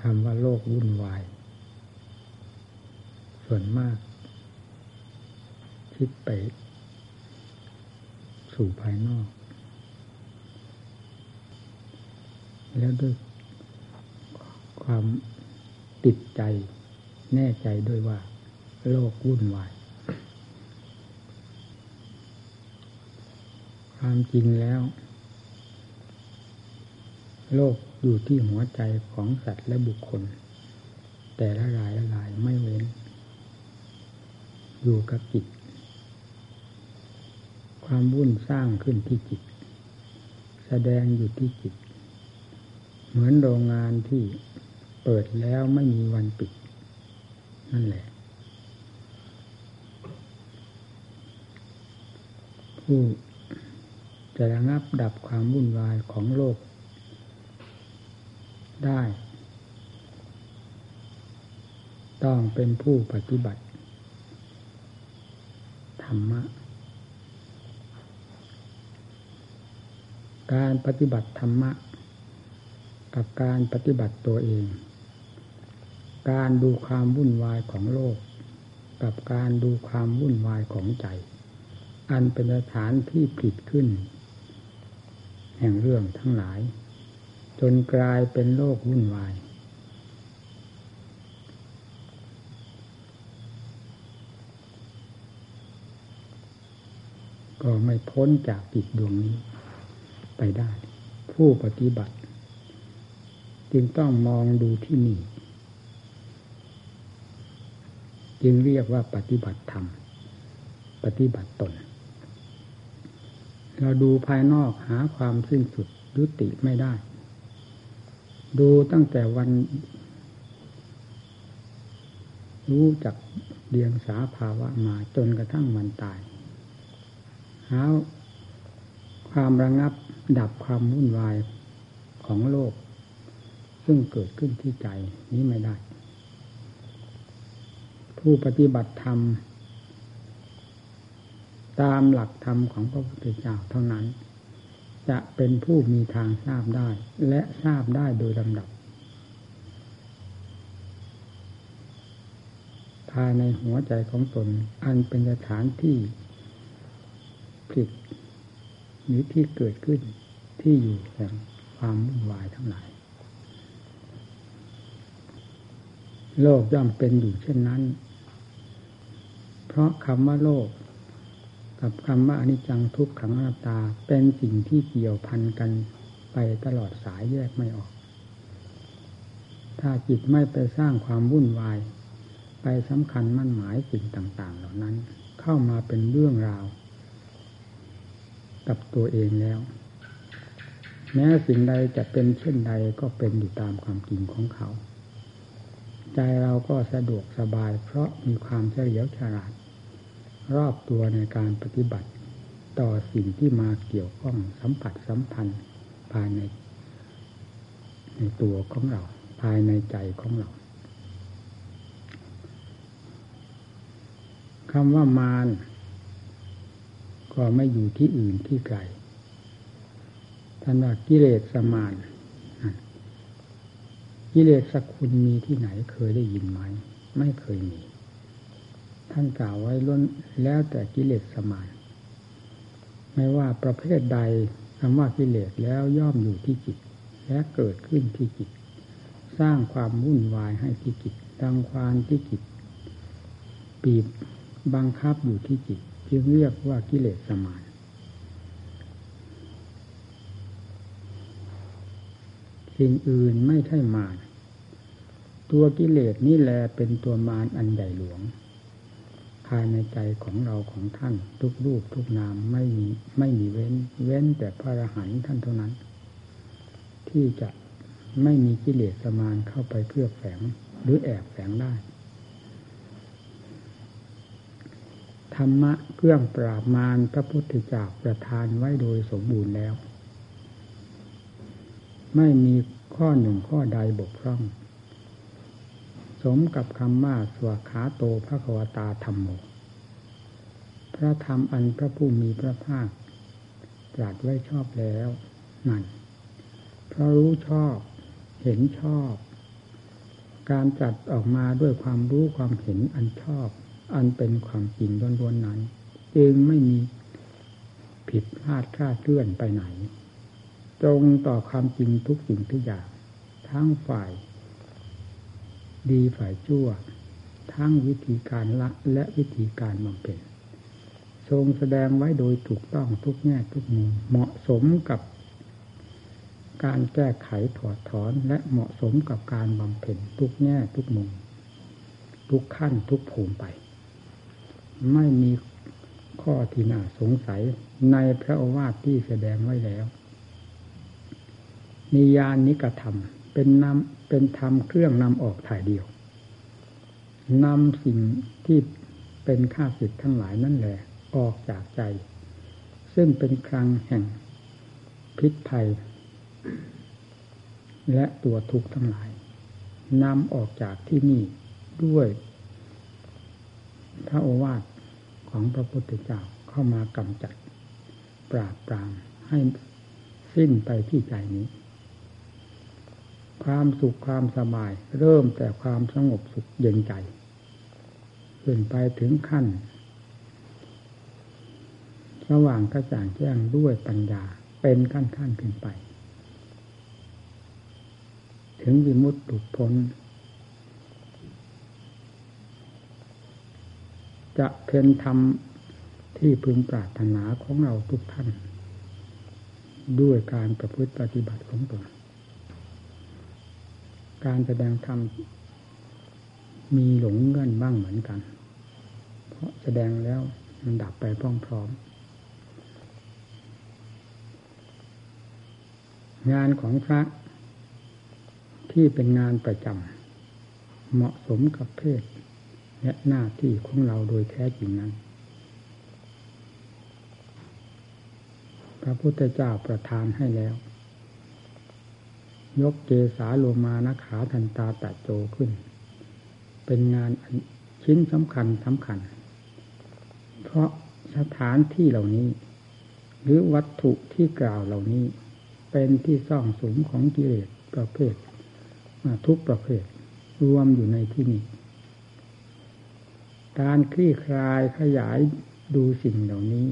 คำว่าโลกวุ่นวาย ส่วนมาก คิดไป สู่ภายนอก แล้วด้วยความติดใจแน่ใจด้วยว่า โลกวุ่นวาย ความจริงแล้ว โลกอยู่ที่หัวใจของสัตว์และบุคคล แต่ละรายละรายไม่เว้น อยู่กับจิต ความวุ่นสร้างขึ้นที่จิต แสดงอยู่ที่จิต เหมือนโรงงานที่เปิดแล้วไม่มีวันปิด นั่นแหละ ผู้จะระงับดับความวุ่นวายของโลก ได้ ต้องเป็นผู้ปฏิบัติ ธรรมะ การปฏิบัติธรรมะ กับการปฏิบัติตัวเอง การดูความวุ่นวายของโลก กับการดูความวุ่นวายของใจ อันเป็นสถานที่ผลิตขึ้น แห่งเรื่องทั้งหลาย จนกลายเป็นโลกวุ่นวาย ก็ไม่พ้นจากจิตดวงนี้ไปได้ ผู้ปฏิบัติ จึงต้องมองดูที่นี่ จึงเรียกว่าปฏิบัติธรรม ปฏิบัติตน เราดูภายนอกหาความสิ้นสุดยุติไม่ได้ ดูตั้งแต่วัน รู้จักเดียงสาภาวะมาจนกระทั่งวันตายหาความระงับดับความวุ่นวายของโลก ซึ่งเกิดขึ้นที่ใจนี้ไม่ได้ ผู้ปฏิบัติธรรม ตามหลักธรรมของพระพุทธเจ้าเท่านั้น จะเป็นผู้มีทางทราบได้ และทราบได้โดยลำดับ ภายในหัวใจของตน อันเป็นสถานที่ผิดหรือที่เกิดขึ้นที่อยู่แห่งความวุ่นวายทั้งหลาย โลกย่อมเป็นอยู่เช่นนั้น เพราะคำว่าโลก กับคำว่าอนิจจังทุกขังอนัตตาเป็นสิ่งที่เกี่ยวพันกันไปตลอดสายแยกไม่ออก ถ้าจิตไม่ไปสร้างความวุ่นวาย ไปสำคัญมั่นหมายสิ่งต่าง ๆ เหล่านั้น เข้ามาเป็นเรื่องราว กับตัวเองแล้ว แม้สิ่งใดจะเป็นเช่นใดก็เป็นอยู่ตามความจริงของเขา ใจเราก็สะดวกสบายเพราะมีความเฉลียวฉลาด รอบตัวในการปฏิบัติ ต่อสิ่งที่มาเกี่ยวข้องสัมผัสสัมพันธ์ภายใน ในตัวของเรา ภายในใจของเราคำว่ามารก็ไม่อยู่ที่อื่นที่ไกลท่านว่ากิเลสสมานกิเลสสกุลมีที่ไหนเคยได้ยินไหม ไม่เคยมี ท่านกล่าวไว้ล้นแล้วแต่กิเลสสมานไม่ว่าประเภทใดคำว่ากิเลสแล้วย่อมอยู่ที่จิต และเกิดขึ้นที่จิต สร้างความวุ่นวายให้ที่จิตดังความที่จิตปีบบังคับอยู่ที่จิตจึงเรียกว่ากิเลสสมานสิ่งอื่นไม่ใช่มารตัวกิเลสนี่แหละเป็นตัวมารอันใหญ่หลวง ภายในใจของเราของท่าน ทุกรูปทุกนามไม่มีไม่มีเว้น เว้นแต่พระอรหันต์ท่านเท่านั้น ที่จะไม่มีกิเลสสมานเข้าไปเพื่อแฝงหรือแอบแฝงได้ธรรมะเครื่องปราบมารพระพุทธเจ้าประทานไว้โดยสมบูรณ์แล้ว ไม่มีข้อหนึ่งข้อใดบกพร่อง สมกับคำว่าสวขาโตพระควตาธรรมโม พระธรรมอันพระผู้มีพระภาคตรัสไว้ชอบแล้วนั่นเพราะรู้ชอบ เห็นชอบ การจัดออกมาด้วยความรู้ความเห็นอันชอบ อันเป็นความจริงล้วนๆนั้น จึงไม่มีผิดพลาดคลาดเคลื่อนไปไหน ตรงต่อความจริงทุกสิ่งทุกอย่าง ทั้งฝ่าย ดีฝ่ายชั่ว ทั้งวิธีการละและวิธีการบำเพ็ญทรงแสดงไว้โดยถูกต้องทุกแง่ทุกมุมเหมาะสมกับการแก้ไขถอดถอนและเหมาะสมกับการบำเพ็ญทุกแง่ทุกมุม ทุกขั้นทุกภูมิไป ไม่มีข้อที่น่าสงสัยในพระโอวาทที่แสดงไว้แล้วนิยานนิกธรรม เป็นนำ เป็นธรรมเครื่องนำออกถ่ายเดียวนำสิ่งที่เป็นข้าศึกทั้งหลายนั่นแหละออกจากใจ ซึ่งเป็นครังแห่งพิษภัย และตัวทุกข์ทั้งหลายนำออกจากที่นี่ด้วย พระโอวาทของพระพุทธเจ้าเข้ามากำจัด ปราบปรามให้สิ้นไปที่ใจนี้ ความสุขความสบาย เริ่มแต่ความสงบสุขเย็นใจขึ้นไปถึงขั้น ระหว่างกระจ่างแจ้งด้วยปัญญาเป็นขั้นขั้นขึ้นไป ถึงวิมุตติพ้น จะเป็นธรรมที่พึงปรารถนาของเราทุกท่าน ด้วยการประพฤติปฏิบัติของตน การแสดงธรรมมีหลงเงื่อนบ้างเหมือนกัน เพราะแสดงแล้วมันดับไปพร้อมๆงานของพระที่เป็นงานประจำเหมาะสมกับเพศ และหน้าที่ของเราโดยแท้จริงนั้น พระพุทธเจ้าประทานให้แล้ว ยกเกสาโลมานะขาทันตาตะโจขึ้น เป็นงานชิ้นสำคัญสำคัญ เพราะสถานที่เหล่านี้ หรือวัตถุที่กล่าวเหล่านี้ เป็นที่ซ่องสมของกิเลสประเภททุกประเภท รวมอยู่ในที่นี้ การคลี่คลายขยายดูสิ่งเหล่านี้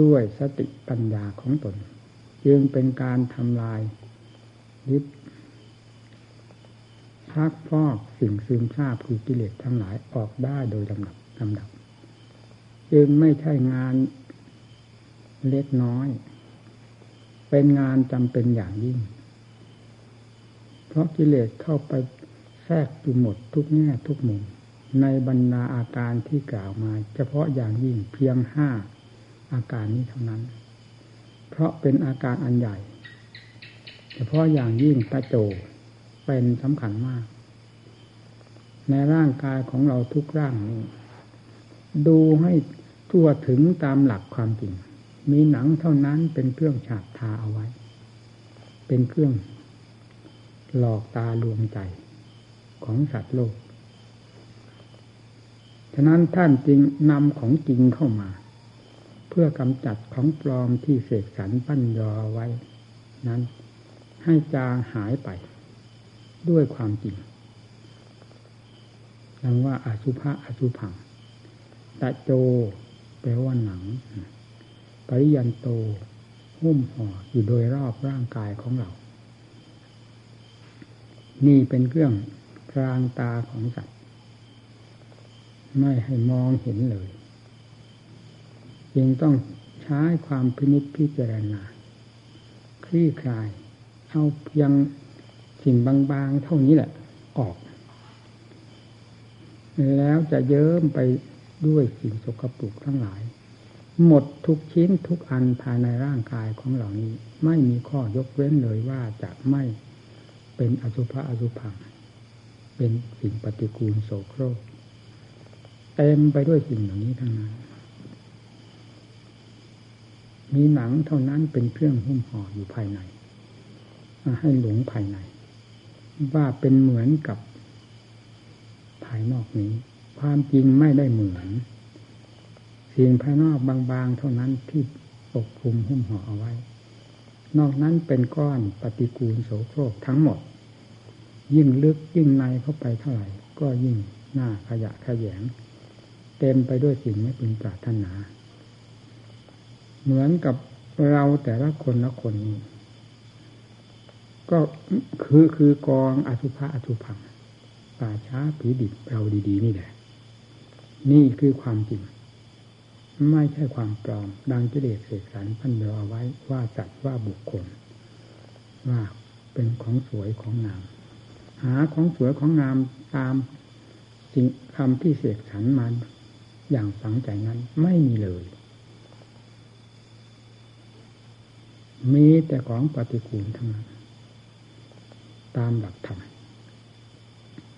ด้วยสติปัญญาของตน จึงเป็นการทำลาย ยึดพักพอกสิ่งซึมซาบคือกิเลสทั้งหลายออกได้โดยลำดับลำดับ จึงไม่ใช่งานเล็กน้อย เป็นงานจำเป็นอย่างยิ่ง เพราะกิเลสเข้าไปแทรกอยู่หมดทุกแง่ทุกมุม ในบรรดาอาการที่กล่าวมา เฉพาะอย่างยิ่งเพียงห้าอาการนี้เท่านั้น เพราะเป็นอาการอันใหญ่ พาะอย่างยิ่งตะโจเป็นสำคัญมาก ในร่างกายของเราทุกร่างนี้ ดูให้ทั่วถึงตามหลักความจริง มีหนังเท่านั้นเป็นเครื่องฉาบทาเอาไว้ เป็นเครื่องหลอกตาลวงใจของสัตว์โลก ฉะนั้นท่านจึงนำของจริงเข้ามา เพื่อกำจัดของปลอมที่เสกสรรปั้นยอไว้ นั้น ให้จางหายไป ด้วยความจริงดังว่าอาสุภะอาสุพังตะโจ แปลว่าหนัง ปริยันโต หุ้มห่ออยู่โดยรอบร่างกายของเรา นี่เป็นเครื่องกลางตาของสัตว์ ไม่ให้มองเห็นเลยยังต้องใช้ความพินิจพิจารณา คลี่คลาย เอาเพียงสิ่งบางๆ เท่านี้แหละ ออก แล้วจะเยิ้มไปด้วยสิ่งสกปรกทั้งหลาย หมดทุกชิ้นทุกอันภายในร่างกายของเหล่านี้ ไม่มีข้อยกเว้นเลยว่าจะไม่เป็นอสุภะอสุพังเป็นสิ่งปฏิกูลโสโครกเต็มไปด้วยสิ่งเหล่านี้ทั้งนั้น มีหนังเท่านั้นเป็นเครื่องหุ้มห่ออยู่ภายใน ให้หลงภายใน ว่าเป็นเหมือนกับภายนอกนี้ ความจริงไม่ได้เหมือนสิ่งภายนอกบางๆเท่านั้นที่ปกคลุมหุ้มห่อเอาไว้ นอกนั้นเป็นก้อนปฏิกูลโสโครกทั้งหมด ยิ่งลึกยิ่งในเข้าไปเท่าไหร่ ก็ยิ่งหน้าขยะขยง เต็มไปด้วยสิ่งไม่พึงปรารถนา เหมือนกับเราแต่ละคนละคนนี้ ก็คือคือกองอสุภะอสุพังป่าช้าผีดิบเราดี ๆ นี่แหละ นี่คือความจริง ไม่ใช่ความปลอม ดังกิเลสเสกสรรพันเดาเอาไว้ว่าจัดว่าบุคคล ว่าเป็นของสวยของงาม หาของสวยของงามตามสิ่งคำที่เสกสรรมาอย่างฝังใจนั้นไม่มีเลย มีแต่ของปฏิกูลทั้งนั้น ตามหลักธรรม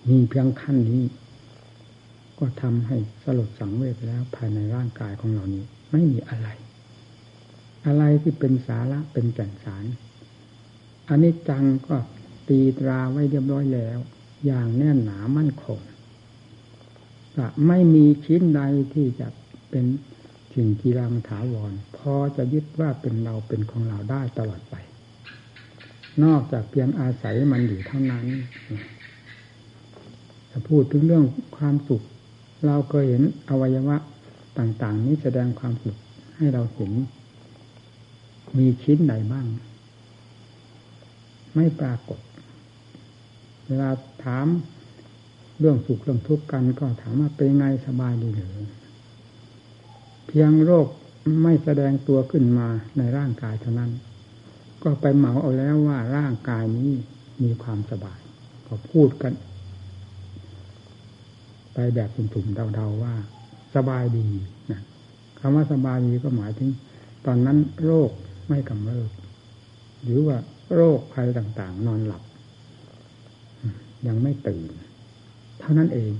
มีเพียงขั้นนี้ ก็ทำให้สลดสังเวชแล้วภายในร่างกายของเรานี้ ไม่มีอะไร อะไรที่เป็นสาระเป็นแก่นสารอันนี้จังก็ตีตราไว้เรียบร้อยแล้ว อย่างแน่นหนามั่นคงจะไม่มีชิ้นใดที่จะเป็นสิ่งกีรังถาวร พอจะยึดว่าเป็นเราเป็นของเราได้ตลอดไป นอกจากเพียงอาศัยมันอยู่เท่านั้นจะพูดถึงเรื่องความสุข เราก็เห็นอวัยวะต่างๆ นี้แสดงความสุขให้เราเห็น มีชิ้นใดบ้าง ไม่ปรากฏ เวลาถามเรื่องสุขเรื่องทุกข์กันก็ถามว่าเป็นไงสบายดีหรือเพียงโรคไม่แสดงตัวขึ้นมาในร่างกายเท่านั้น ก็ไปเหมาเอาแล้วว่าร่างกายนี้มีความสบายก็พูดกัน ไปแบบถุ่มๆเดาๆว่า สบายดีนะคำว่าสบายดีก็หมายถึง ตอนนั้นโรคไม่กำเริบหรือว่าโรคภัยต่างๆ นอนหลับ ยังไม่ตื่น เท่านั้นเอง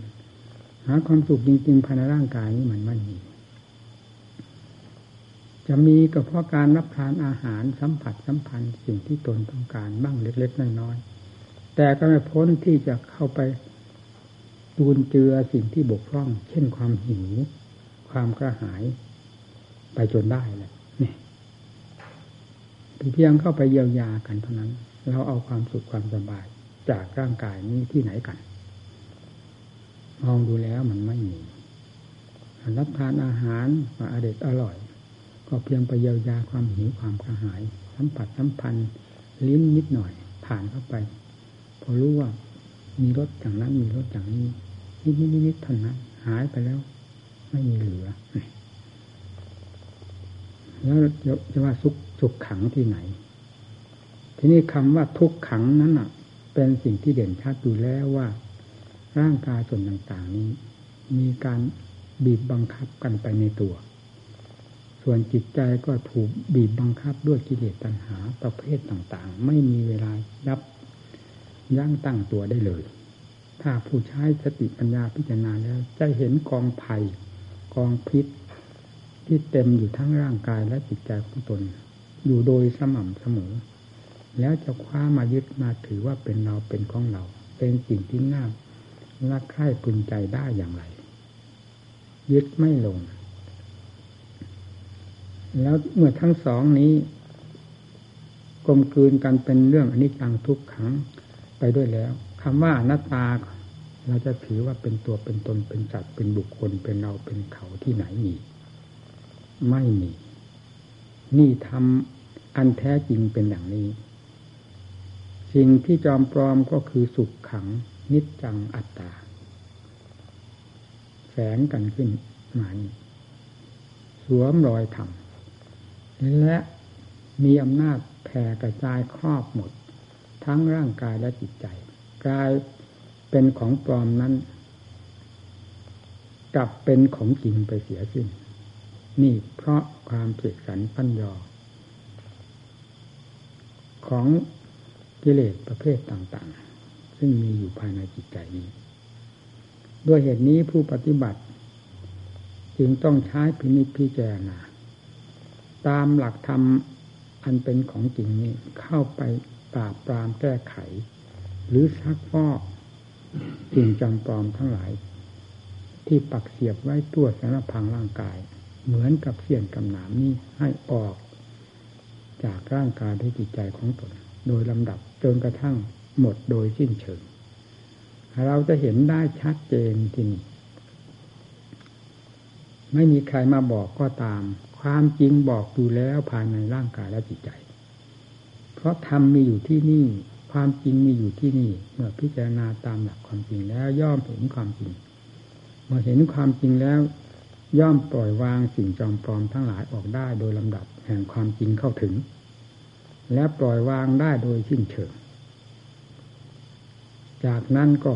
หาความสุขจริง ๆ ภายในร่างกายนี้มันไม่มี จะมีก็เพราะการรับทานอาหารสัมผัสสัมพันธ์สิ่งที่ตนต้องการบ้างเล็กๆน้อยๆแต่ก็ไม่พ้นที่จะเข้าไปดูนเจือสิ่งที่บกพร่อง เช่นความหิว ความกระหาย ไปจนได้แหละนี่เพียงเข้าไปเยียวยากันเท่านั้น เราเอาความสุขความสบายจากร่างกายนี้ที่ไหนกัน มองดูแล้วมันไม่มีรับทานอาหารมาอเด็ดอร่อย ก็เพียงไปเยียวยาความหิวความกระหาย สัมผัสสัมพันธ์ลิ้นนิดหน่อย ผ่านเข้าไป พอรู้ว่ามีรสอย่างนั้นมีรสอย่างนี้นิดนิดนิดเท่านั้นหายไปแล้ว ไม่มีเหลือ แล้วจะว่าสุขสุขขังที่ไหน ทีนี้คำว่าทุกขังนั้นอะ เป็นสิ่งที่เด่นชัดอยู่แล้วว่า ร่างกายส่วนต่างๆนี้ มีการบีบบังคับกันไปในตัว ส่วนจิตใจก็ถูกบีบบังคับด้วยกิเลสตัณหาประเภทต่างๆ ไม่มีเวลายับยั้งตั้งตัวได้เลย ถ้าผู้ใช้สติปัญญาพิจารณาแล้ว จะเห็นกองภัย กองพิษ ที่เต็มอยู่ทั้งร่างกายและจิตใจของตน อยู่โดยสม่ำเสมอ แล้วจะคว้ามายึดมาถือว่าเป็นเราเป็นของเรา เป็นสิ่งที่น่ารักใคร่พึงใจได้อย่างไร ยึดไม่ลง แล้วเมื่อทั้งสองนี้ กลมกลืนกันเป็นเรื่องอนิจจังทุกขังไปด้วยแล้วคำว่าอนัตตา เราจะถือว่าเป็นตัวเป็นตนเป็นจัตเป็นบุคคลเป็นเราเป็นเขาที่ไหนมี ไม่มี นี่ทำอันแท้จริงเป็นอย่างนี้ สิ่งที่จอมปลอมก็คือสุขขัง นิจจังอัตตาแฝงกันขึ้นมานี้สวมรอยธรรม และมีอำนาจแผ่กระจายครอบหมด ทั้งร่างกายและจิตใจ กลายเป็นของปลอมนั้น กลับเป็นของจริงไปเสียสิ้น นี่เพราะความเปรียสันปัญญาของกิเลสประเภทต่างๆ ซึ่งมีอยู่ภายในจิตใจนี้ ด้วยเหตุนี้ผู้ปฏิบัติ จึงต้องใช้พินิจพิจารณา ตามหลักธรรมอันเป็นของจริงนี้เข้าไปปราบปรามแก้ไข หรือซักฟอกสิ่งจำปลอมทั้งหลาย ที่ปักเสียบไว้ตัวสารพังร่างกาย เหมือนกับเสี้ยนกำหนามนี้ให้ออก จากร่างกายด้วยจิตใจของตน โดยลำดับจนกระทั่งหมดโดยสิ้นเชิง เราจะเห็นได้ชัดเจนที่นี่ไม่มีใครมาบอกก็ตาม ความจริงบอกอยู่แล้วภายในร่างกายและจิตใจ เพราะธรรมมีอยู่ที่นี่ ความจริงมีอยู่ที่นี่ เมื่อพิจารณาตามหลักความจริงแล้วย่อมเห็นความจริง เมื่อเห็นความจริงแล้ว ย่อมปล่อยวางสิ่งจอมปลอมทั้งหลายออกได้โดยลำดับแห่งความจริงเข้าถึง และปล่อยวางได้โดยสิ้นเชิง จากนั้นก็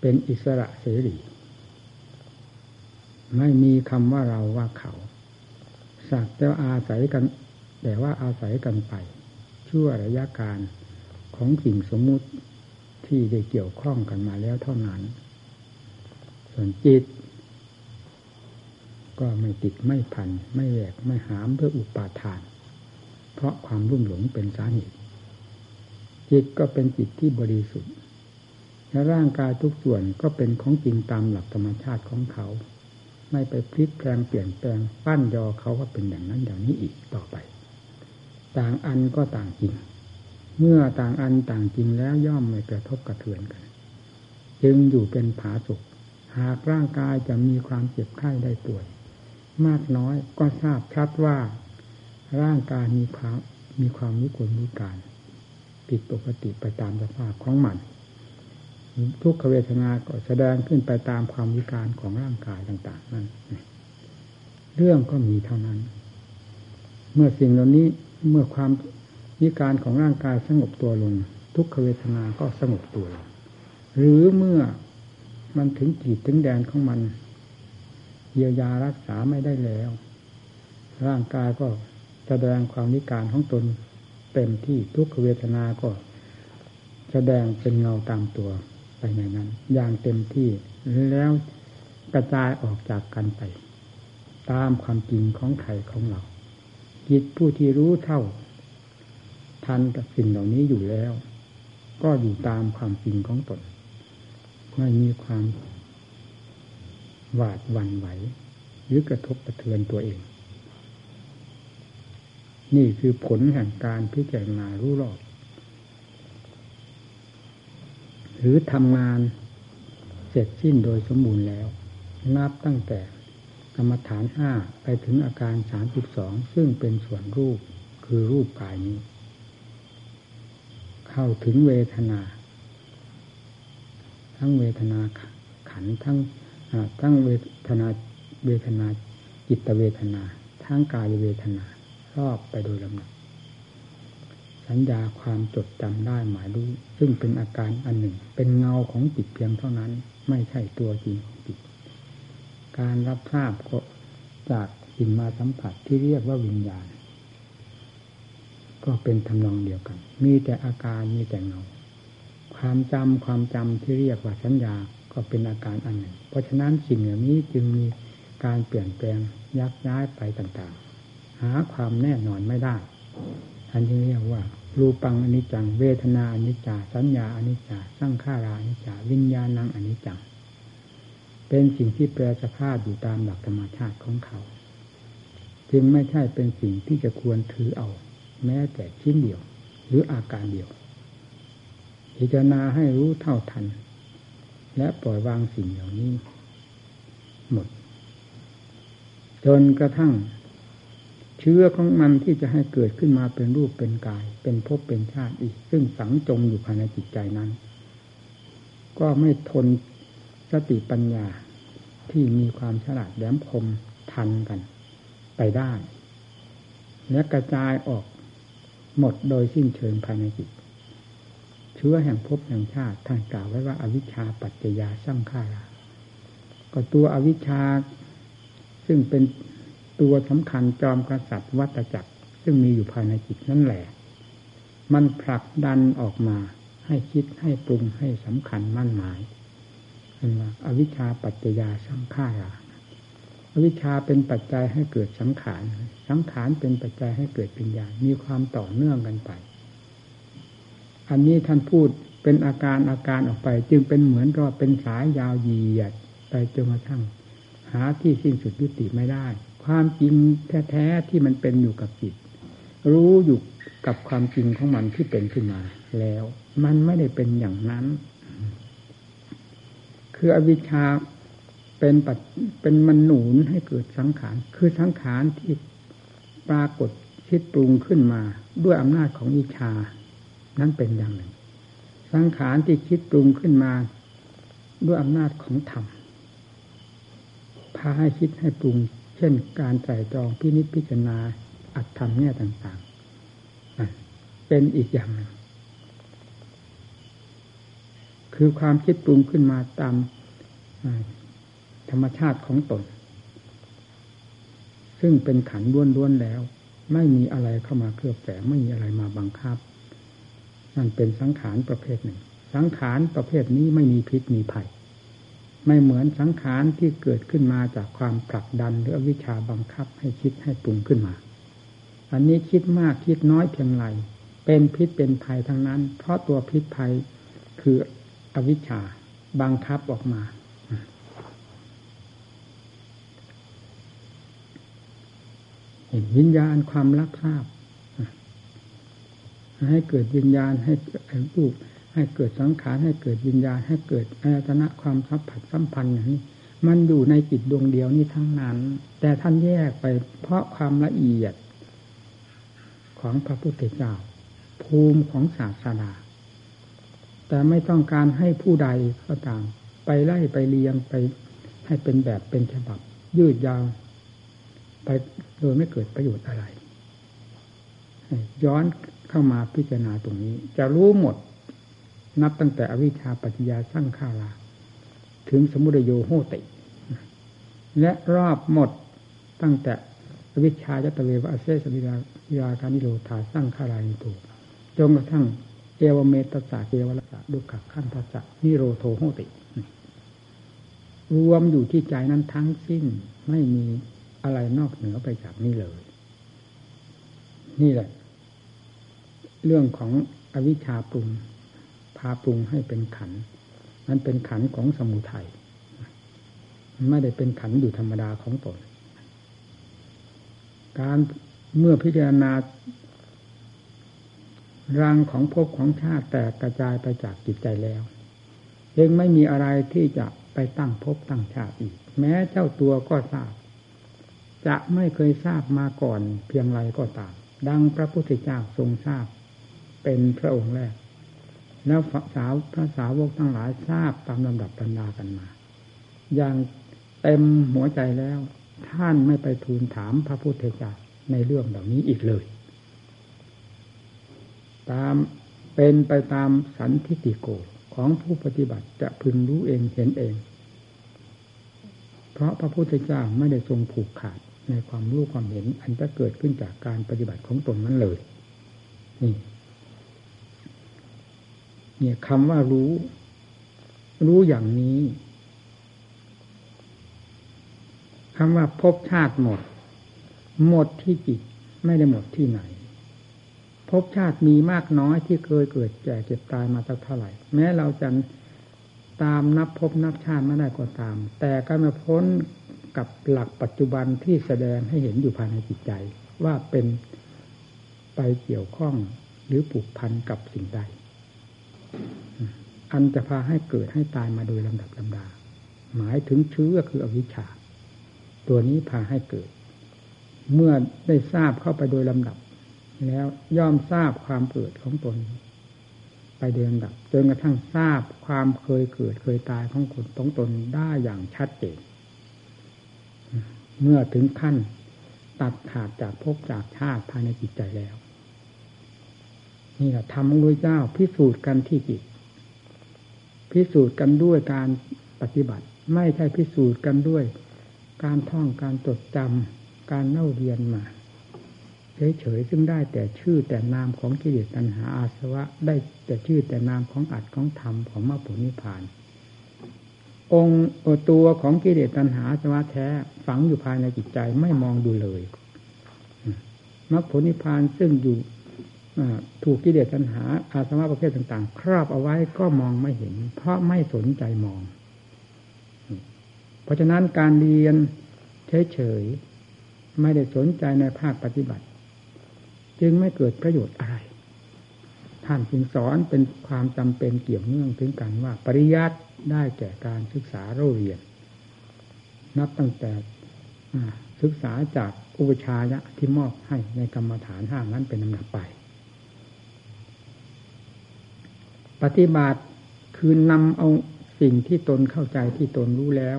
เป็นอิสระเสรีไม่มีคำว่าเราว่าเขา สักแต่อาศัยกัน แต่ว่าอาศัยกันไป ชั่วระยะการของสิ่งสมมุติที่ได้เกี่ยวข้องกันมาแล้วเท่านั้น ส่วนจิต ก็ไม่ติดไม่พัน ไม่แหวกไม่หามเพื่ออุปาทาน เพราะความรุ่มหลงเป็นสาเหตุ จิตก็เป็นจิตที่บริสุทธิ์และร่างกายทุกส่วนก็เป็นของจริงตามหลักธรรมชาติของเขา ไม่ไปพลิกแปลงเปลี่ยนแปลงปั้นยอเขาว่าเป็นอย่างนั้นอย่างนี้อีกต่อไป ต่างอันก็ต่างจริง เมื่อต่างอันต่างจริงแล้วย่อมไม่กระทบกระเทือนกัน จึงอยู่เป็นผาสุกหากร่างกายจะมีความเจ็บไข้ได้ป่วย มากน้อยก็ทราบชัดว่า ร่างกายมีความมีความวิกลวิการผิดปกติไปตามสภาพของมัน ทุกขเวทนาก็แสดงขึ้นไปตามความวิการของร่างกายต่างๆนั่นเรื่องก็มีเท่านั้น เมื่อสิ่งเหล่านี้เมื่อความวิการของร่างกายสงบตัวลง ทุกขเวทนาก็สงบตัวลงหรือเมื่อมันถึงขีดถึงแดนของมันเยียวยารักษาไม่ได้แล้ว ร่างกายก็แสดงความวิการของตนเต็มที่ทุกขเวทนาก็แสดงเป็นเงาตามตัว ไปในนั้น อย่างเต็มที่แล้วกระจายออกจากกันไป ตามความจริงของไข่ของเราจิตผู้ที่รู้เท่า ทันกับสิ่งเหล่านี้อยู่แล้ว ก็อยู่ตามความจริงของตนไม่มีความหวาดหวั่นไหว หรือกระทบกระเทือนตัวเอง นี่คือผลแห่งการพิจารณารู้รอบ หรือทำงานเสร็จสิ้นโดยสมบูรณ์แล้ว นับตั้งแต่กรรมฐานห้าไปถึงอาการสามสิบสองซึ่งเป็นส่วนรูปคือรูปกายนี้ เข้าถึงเวทนา ทั้งเวทนาขันทั้งทั้งเวทนาเวทนาจิตเวทนา ทั้งกายเวทนา รอบไปโดยลำดับ สัญญาความจดจำได้หมายรู้ ซึ่งเป็นอาการอันหนึ่ง เป็นเงาของจิตเพียงเท่านั้น ไม่ใช่ตัวจริงของจิต การรับทราบก็จากสิ่งมาสัมผัสที่เรียกว่าวิญญาณ ก็เป็นทำนองเดียวกัน มีแต่อาการมีแต่เงา ความจำความจำที่เรียกว่าสัญญาก็เป็นอาการอันหนึ่ง เพราะฉะนั้นสิ่งเหล่านี้จึงมีการเปลี่ยนแปลงยักย้ายไปต่างๆ หาความแน่นอนไม่ได้อันที่เรียกว่า รูปังอนิจจัง เวทนาอนิจจาสัญญาอนิจจาสร้างข้าราอนิจจาวิญญาณังอนิจจัง เป็นสิ่งที่แปรสภาพอยู่ตามหลักธรรมชาติของเขา จึงไม่ใช่เป็นสิ่งที่จะควรถือเอา แม้แต่ชิ้นเดียว หรืออาการเดียว พิจารณาให้รู้เท่าทัน และปล่อยวางสิ่งเหล่านี้ หมด จนกระทั่ง เชื้อของมันที่จะให้เกิดขึ้นมาเป็นรูปเป็นกาย เป็นภพเป็นชาติอีก ซึ่งฝังจมอยู่ภายในจิตใจนั้น ก็ไม่ทนสติปัญญาที่มีความฉลาดแหลมคมทันกัน ไปได้ และกระจายออกหมดโดยสิ้นเชิงภายในจิต เชื้อแห่งภพแห่งชาติท่านกล่าวไว้ว่าอาวิชชาปัจจยาสร้างข้าราก็ตัวอวิชชาซึ่งเป็น ตัวสำคัญจอมกษัตริย์วัตจักร ซึ่งมีอยู่ภายในจิตนั่นแหละ มันผลักดันออกมา ให้คิดให้ปรุงให้สำคัญมั่นหมายเป็นว่าอวิชชาปัจจยาสังขาราอวิชชาเป็นปัจจัยให้เกิดสังขาร สังขารเป็นปัจจัยให้เกิดปัญญา มีความต่อเนื่องกันไป อันนี้ท่านพูดเป็นอาการอาการออกไป จึงเป็นเหมือนกับเป็นสายยาวเหยียดไปจนกระทั่งหาที่สิ้นสุดยุติไม่ได้ ความจริงแท้ๆที่มันเป็นอยู่กับจิต รู้อยู่กับความจริงของมันที่เป็นขึ้นมา แล้ว มันไม่ได้เป็นอย่างนั้น คืออวิชชาเป็นปัจเป็นมันหนุนให้เกิดสังขาร คือสังขารที่ปรากฏคิดปรุงขึ้นมา ด้วยอำนาจของวิชา นั้นเป็นอย่างหนึ่ง สังขารที่คิดปรุงขึ้นมา ด้วยอำนาจของธรรมพาให้คิดให้ปรุง เช่นการใส่จองพินิจพิจารณาอัตธรรมเนี่ยต่างๆ เป็นอีกอย่างหนึ่งคือความคิดปรุงขึ้นมาตามธรรมชาติของตน ซึ่งเป็นขันล้วนๆแล้ว ไม่มีอะไรเข้ามาเคลือบแฝงไม่มีอะไรมาบังคับนั่นเป็นสังขารประเภทหนึ่ง สังขารประเภทนี้ไม่มีพิษมีภัย ไม่เหมือนสังขารที่เกิดขึ้นมาจากความผลักดันหรือวิชาบังคับให้คิดให้ปรุงขึ้นมา อันนี้คิดมากคิดน้อยเพียงไรเป็นพิษเป็นภัยทั้งนั้น เพราะตัวพิษภัยคืออวิชชาบังคับออกมา เห็นวิญญาณความรับทราบให้เกิดวิญญาณให้รูป ให้เกิดสังขารให้เกิดวิญญาณให้เกิดอายตนะความสัมผัสสัมพันธ์อย่างนี้ มันอยู่ในจิตดวงเดียวนี้ทั้งนั้น แต่ท่านแยกไปเพราะความละเอียด ของพระพุทธเจ้า ภูมิของศาสนาแต่ไม่ต้องการให้ผู้ใดก็ตาม ไปไล่ไปเรียงไปให้เป็นแบบเป็นฉบับ ยืดยาว ไปโดยไม่เกิดประโยชน์อะไร ย้อนเข้ามาพิจารณาตรงนี้ จะรู้หมด นับตั้งแต่อวิชชาปัจจยาสร้างข้าลาถึงสมุทโยโหติ และรอบหมดตั้งแต่อวิชชายตเววะเสสวิรากานิโรธาสร้างข้าลานิโตจนกระทั่งเอวเมตสาเอวละสะดุขขั้นทัสสะนิโรโทโหติ รวมอยู่ที่ใจนั้นทั้งสิ้นไม่มีอะไรนอกเหนือไปจากนี้เลย นี่แหละ เรื่องของอวิชชาปรุง พาปรุงให้เป็นขันมันเป็นขันของสมุทัยไม่ได้เป็นขันอยู่ธรรมดาของตน การเมื่อพิจารณารังของภพของชาติแตกกระจายไปจากจิตใจแล้วเองไม่มีอะไรที่จะไปตั้งภพตั้งชาติอีก แม้เจ้าตัวก็ทราบ จะไม่เคยทราบมาก่อนเพียงไรก็ตาม ดังพระพุทธเจ้าทรงทราบ เป็นพระองค์แรก แล้วสาวพระสาวกทั้งหลายทราบตามลำดับตำนากันมา อย่างเต็มหัวใจแล้ว ท่านไม่ไปทูลถามพระพุทธเจ้าในเรื่องเหล่านี้อีกเลย ตามเป็นไปตามสันทิติโกของผู้ปฏิบัติจะพึงรู้เองเห็นเอง เพราะพระพุทธเจ้าไม่ได้ทรงผูกขาดในความรู้ความเห็น อันจะเกิดขึ้นจากการปฏิบัติของตนนั้นเลยนี่ เนี่ยคำว่ารู้ รู้อย่างนี้คำว่าพบชาติหมด หมดที่จิตไม่ได้หมดที่ไหนพบชาติมีมากน้อยที่เคยเกิดแก่เจ็บตายมาสักเท่าไหร่ แม้เราจะตามนับพบนับชาติไม่ได้ก็ตาม แต่การมาพ้นกับหลักปัจจุบันที่แสดงให้เห็นอยู่ภายในจิตใจ ว่าเป็นไปเกี่ยวข้องหรือผูกพันกับสิ่งใด อันจะพาให้เกิดให้ตายมาโดยลำดับลำดา หมายถึงเชื้อคืออวิชชา ตัวนี้พาให้เกิด เมื่อได้ทราบเข้าไปโดยลำดับ แล้วย่อมทราบความเกิดของตนไปโดยลำดับจนกระทั่งทราบความเคยเกิดเคยตายของคนของตนได้อย่างชัดเจน เมื่อถึงขั้นตัดขาดจากภพจากชาติภายในจิตใจแล้ว นี่แหละทำของพระเจ้าพิสูจน์กันที่จิต พิสูจน์กันด้วยการปฏิบัติ ไม่ใช่พิสูจน์กันด้วย การท่องการจดจำการเล่าเรียนมา เฉยๆซึ่งได้แต่ชื่อแต่นามของกิเลสตัณหาอาสวะ ได้แต่ชื่อแต่นามของอัดของธรรมของมรรคผลนิพพาน องค์ตัวของกิเลสตัณหาอาสมาแท้ฝังอยู่ภายในจิตใจไม่มองดูเลยมรรคผลนิพพานซึ่งอยู่ ถูกกิเลสตัณหา อาสวะประเภทต่าง ๆ ครอบเอาไว้ก็มองไม่เห็น เพราะไม่สนใจมอง เพราะฉะนั้นการเรียนเฉยๆไม่ได้สนใจในภาคปฏิบัติ จึงไม่เกิดประโยชน์อะไร ท่านจึงสอนเป็นความจำเป็นเกี่ยวเนื่องถึงกันว่า ปริยัติได้แก่การศึกษาเรียน นับตั้งแต่ศึกษาจากอุปชายะที่มอบให้ในกรรมฐานห้านั้นเป็นลำดับไป ปฏิบัติคือนำเอาสิ่งที่ตนเข้าใจที่ตนรู้แล้ว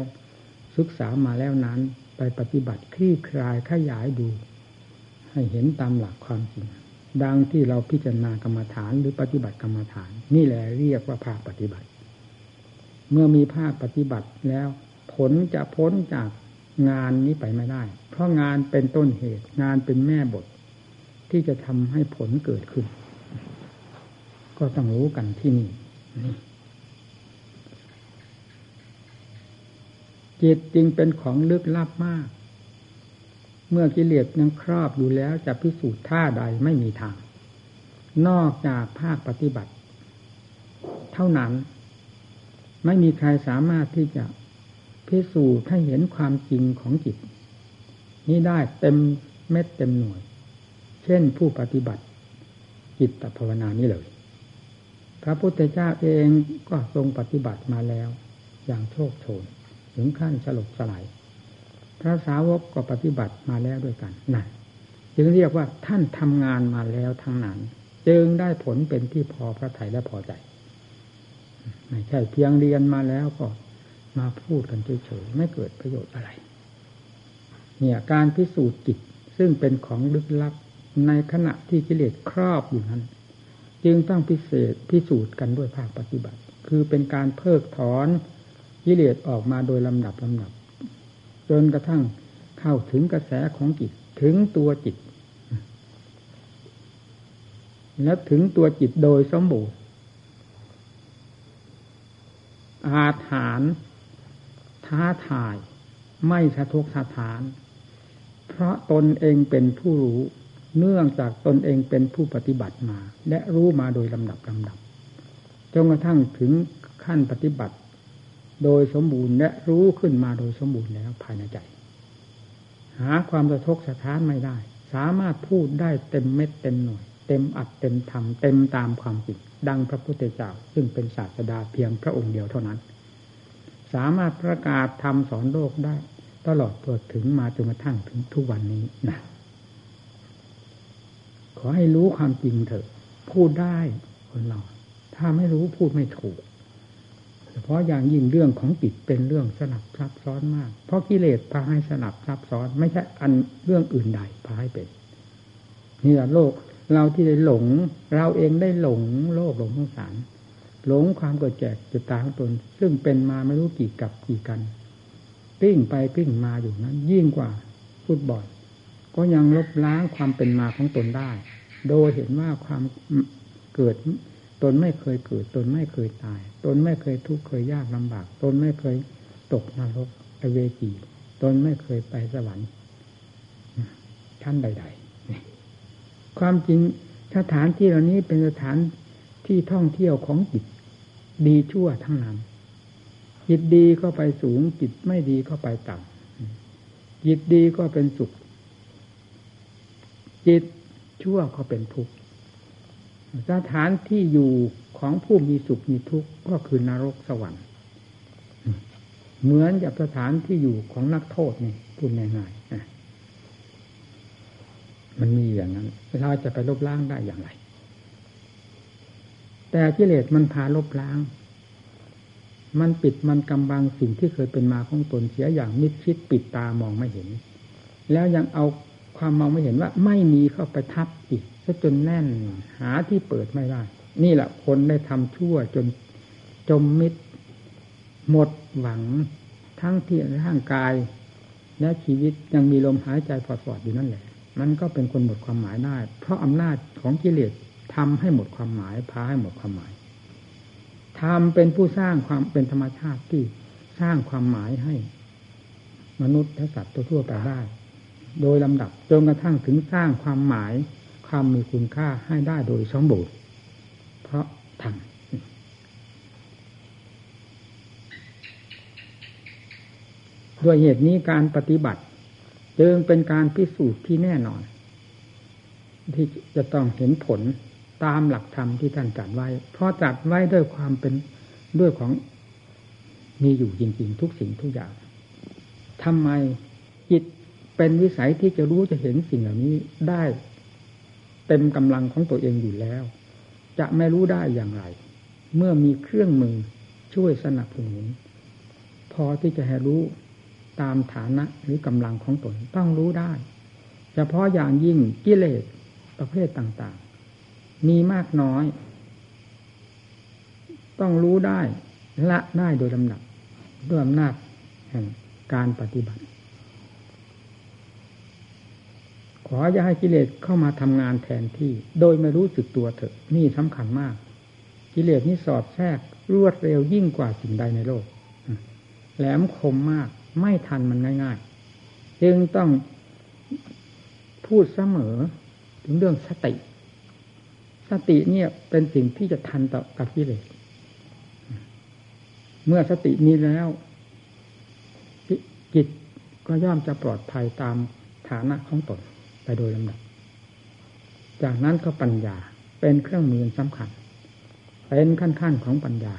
ศึกษามาแล้วนั้น ไปปฏิบัติคลี่คลายขยายดู ให้เห็นตามหลักความจริง ดังที่เราพิจารณากรรมฐานหรือปฏิบัติกรรมฐาน นี่แหละเรียกว่าภาคปฏิบัติ เมื่อมีภาคปฏิบัติแล้ว ผลจะพ้นจากงานนี้ไปไม่ได้ เพราะงานเป็นต้นเหตุ งานเป็นแม่บท ที่จะทำให้ผลเกิดขึ้น ก็ต้องรู้กันที่นี่จิตจริงเป็นของลึกลับมาก เมื่อกิเลสยังครอบอยู่แล้วจะพิสูจน์ท่าใดไม่มีทาง นอกจากภาคปฏิบัติ เท่านั้น ไม่มีใครสามารถที่จะพิสูจน์ให้เห็นความจริงของจิต นี้ได้เต็มเม็ดเต็มหน่วย เช่นผู้ปฏิบัติจิตภาวนานี้เลย พระพุทธเจ้าเองก็ทรงปฏิบัติมาแล้ว อย่างโชคโชนถึงขั้นสลบสลายพระสาวกก็ปฏิบัติมาแล้วด้วยกันนั่นจึงเรียกว่าท่านทำงานมาแล้วทั้งนั้น จึงได้ผลเป็นที่พอพระทัยและพอใจไม่ใช่เพียงเรียนมาแล้วก็มาพูดกันเฉยๆไม่เกิดประโยชน์อะไร เนี่ยการพิสูจน์จิตซึ่งเป็นของลึกลับในขณะที่กิเลสครอบอยู่นั้น จึงต้องพิเศษพิสูจน์กันด้วยภาคปฏิบัติ คือเป็นการเพิกถอนกิเลสออกมาโดยลำดับลำดับ จนกระทั่งเข้าถึงกระแสของจิตถึงตัวจิต และถึงตัวจิตโดยสมบูรณ์อาถานท้าทาย ไม่สะทกสะทาน เพราะตนเองเป็นผู้รู้ เนื่องจากตนเองเป็นผู้ปฏิบัติมา และรู้มาโดยลำดับลำดับจนกระทั่งถึงขั้นปฏิบัติ โดยสมบูรณ์และรู้ขึ้นมาโดยสมบูรณ์แล้วภายในใจ หาความสะทกสะท้านไม่ได้ สามารถพูดได้เต็มเม็ดเต็มหน่วย เต็มอัดเต็มทำเต็มตามความจริงดังพระพุทธเจ้าซึ่งเป็นศาสดาเพียงพระองค์เดียวเท่านั้น สามารถประกาศทำสอนโลกได้ ตลอดตัวถึงมาจนกระทั่งถึงทุกวันนี้นะ ขอให้รู้ความจริงเถอะ พูดได้คนเรา ถ้าไม่รู้พูดไม่ถูกเฉพาะอย่างยิ่งเรื่องของจิตเป็นเรื่องสนับซับซ้อนมาก เพราะกิเลสพาให้สนับซับซ้อน ไม่ใช่อันเรื่องอื่นใดพาให้เป็น นี่แหละโลกเราที่ได้หลง เราเองได้หลงโลกหลงสงสารหลงความเกิดแก่เกิดตายของตน ซึ่งเป็นมาไม่รู้กี่กับกี่กัน ปิ้งไปปิ้งมาอยู่นั้น ยิ่งกว่าฟุตบอล ก็ยังลบล้างความเป็นมาของตนได้ โดยเห็นว่าความเกิดตนไม่เคยเกิด ตนไม่เคยตาย ตนไม่เคยทุกข์เคยยากลำบาก ตนไม่เคยตกนรกอเวจีตนไม่เคยไปสวรรค์ท่านใดๆความจริงสถานที่เหล่านี้เป็นสถานที่ท่องเที่ยวของจิต ดีชั่วทั้งนั้นจิตดีก็ไปสูงจิตไม่ดีก็ไปต่ำจิตดีก็เป็นสุข จิตชั่วก็เป็นทุกข์สถานที่อยู่ของผู้มีสุขมีทุกข์ก็คือนรกสวรรค์เหมือนกับสถานที่อยู่ของนักโทษนี่พูดง่ายๆมันมีอย่างนั้นเราจะไปลบล้างได้อย่างไร แต่กิเลสมันพาลบล้าง มันปิดมันกำบังสิ่งที่เคยเป็นมาของตนเสียอย่างมิดชิดปิดตามองไม่เห็น แล้วยังเอา ความมองไม่เห็นว่าไม่มีเข้าไปทับอีกซะจนแน่นหาที่เปิดไม่ได้ นี่แหละคนได้ทำชั่วจนจมมิดหมดหวังทั้งที่ร่างกาย และชีวิตยังมีลมหายใจปอดๆอยู่นั่นแหละ มันก็เป็นคนหมดความหมายได้ เพราะอำนาจของกิเลสทำให้หมดความหมายพาให้หมดความหมายทำเป็นผู้สร้างความเป็นธรรมชาติที่สร้างความหมายให้ มนุษย์และสัตว์ทั่วไปได้ โดยลำดับจนกระทั่งถึงสร้างความหมายความมีคุณค่าให้ได้โดยสมบูรณ์เพราะทำด้วยเหตุนี้การปฏิบัติจึงเป็นการพิสูจน์ที่แน่นอน ที่จะต้องเห็นผลตามหลักธรรมที่ท่านจัดไว้ เพราะจัดไว้ด้วยความเป็นด้วยของมีอยู่จริงๆทุกสิ่งทุกอย่างทำไมจิต เป็นวิสัยที่จะรู้จะเห็นสิ่งเหล่านี้ได้ เต็มกำลังของตัวเองอยู่แล้ว จะไม่รู้ได้อย่างไร เมื่อมีเครื่องมือช่วยสนับสนุนพอที่จะให้รู้ตามฐานะหรือกำลังของตนต้องรู้ได้เฉพาะอย่างยิ่งกิเลสประเภทต่างๆ มีมากน้อย ต้องรู้ได้ละได้โดยลำดับด้วยอำนาจแห่งการปฏิบัติ ข ออย่าให้กิเลสเข้ามาทำงานแทนที่ โดยไม่รู้สึกตัวเถอะนี่สำคัญมาก กิเลสนี้สอดแทรกรวดเร็วยิ่งกว่าสิ่งใดในโลก แหลมคมมาก ไม่ทันมันง่าย ๆ จึงต้องพูดเสมอถึงเรื่องสติ สติเนี่ยเป็นสิ่งที่จะทันต่อกับกิเลสเมื่อสติมีแล้วจิตก็ย่อมจะปลอดภัยตามฐานะของตน ไปโดยลำดับ จากนั้นก็ปัญญาเป็นเครื่องมือสำคัญ เป็นขั้นขั้นของปัญญา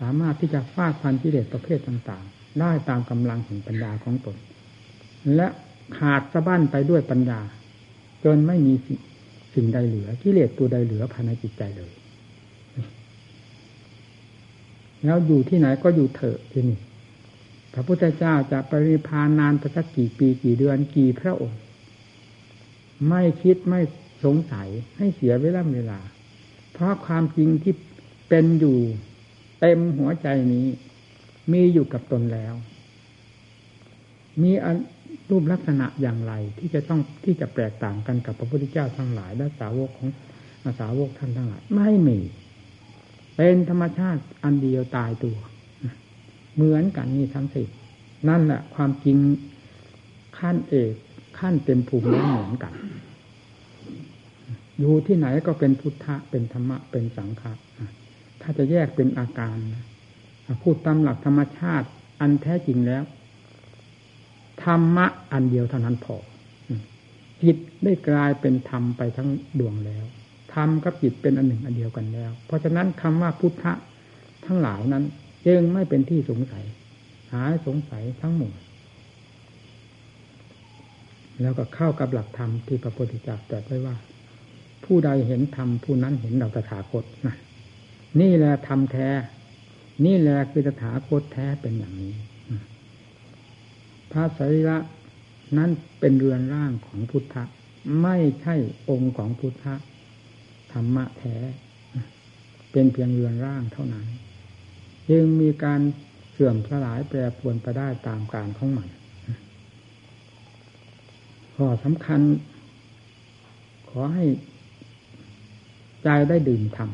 สามารถที่จะฟาดฟันกิเลสประเภทต่างๆ ได้ตามกำลังของปัญญาของตน และขาดสะบั้นไปด้วยปัญญา จนไม่มีสิ่งใดเหลือกิเลสตัวใดเหลือภายในจิตใจเลย แล้วอยู่ที่ไหนก็อยู่เถอะที่นี่พระพุทธเจ้าจะปริพานนานไปสักกี่ปีกี่เดือนกี่พระองค์ ไม่คิดไม่สงสัยให้เสียเวลาเวลา เพราะความจริงที่เป็นอยู่เต็มหัวใจนี้ มีอยู่กับตนแล้ว มีรูปลักษณะอย่างไรที่จะต้องที่จะแตกต่างกันกับพระพุทธเจ้าทั้งหลาย และสาวกของสาวกท่านทั้งหลาย ไม่มี เป็นธรรมชาติอันเดียวตายตัว เหมือนกันนี่ทั้งสิ้นนั่นแหละความจริงขั้นเอกขั้นเต็มภูมิแล้วเหมือนกัน อยู่ที่ไหนก็เป็นพุทธะเป็นธรรมะเป็นสังฆะถ้าจะแยกเป็นอาการพูดตามหลักธรรมชาติ อันแท้จริงแล้ว ธรรมะอันเดียวเท่านั้นพอจิตได้กลายเป็นธรรมไปทั้งดวงแล้วธรรมกับจิตเป็นอันหนึ่งอันเดียวกันแล้ว เพราะฉะนั้นคำว่าพุทธะทั้งหลายนั้นจึงไม่เป็นที่สงสัย หายสงสัยทั้งหมดแล้วก็เข้ากับหลักธรรมที่พระพุทธเจ้าตรัสไว้ว่า ผู้ใดเห็นธรรมผู้นั้นเห็นเราตถาคตนะนี่แหละธรรมแท้ นี่แหละคือตถาคตแท้เป็นอย่างนี้พระสรีระนั้นเป็นเรือนร่างของพุทธะไม่ใช่องค์ของพุทธะธรรมะแท้ เป็นเพียงเรือนร่างเท่านั้น จึงมีการเสื่อมสลายแปรปรวนไปได้ตามการของมันข้อสำคัญ ขอให้ ใจได้ดื่มธรรม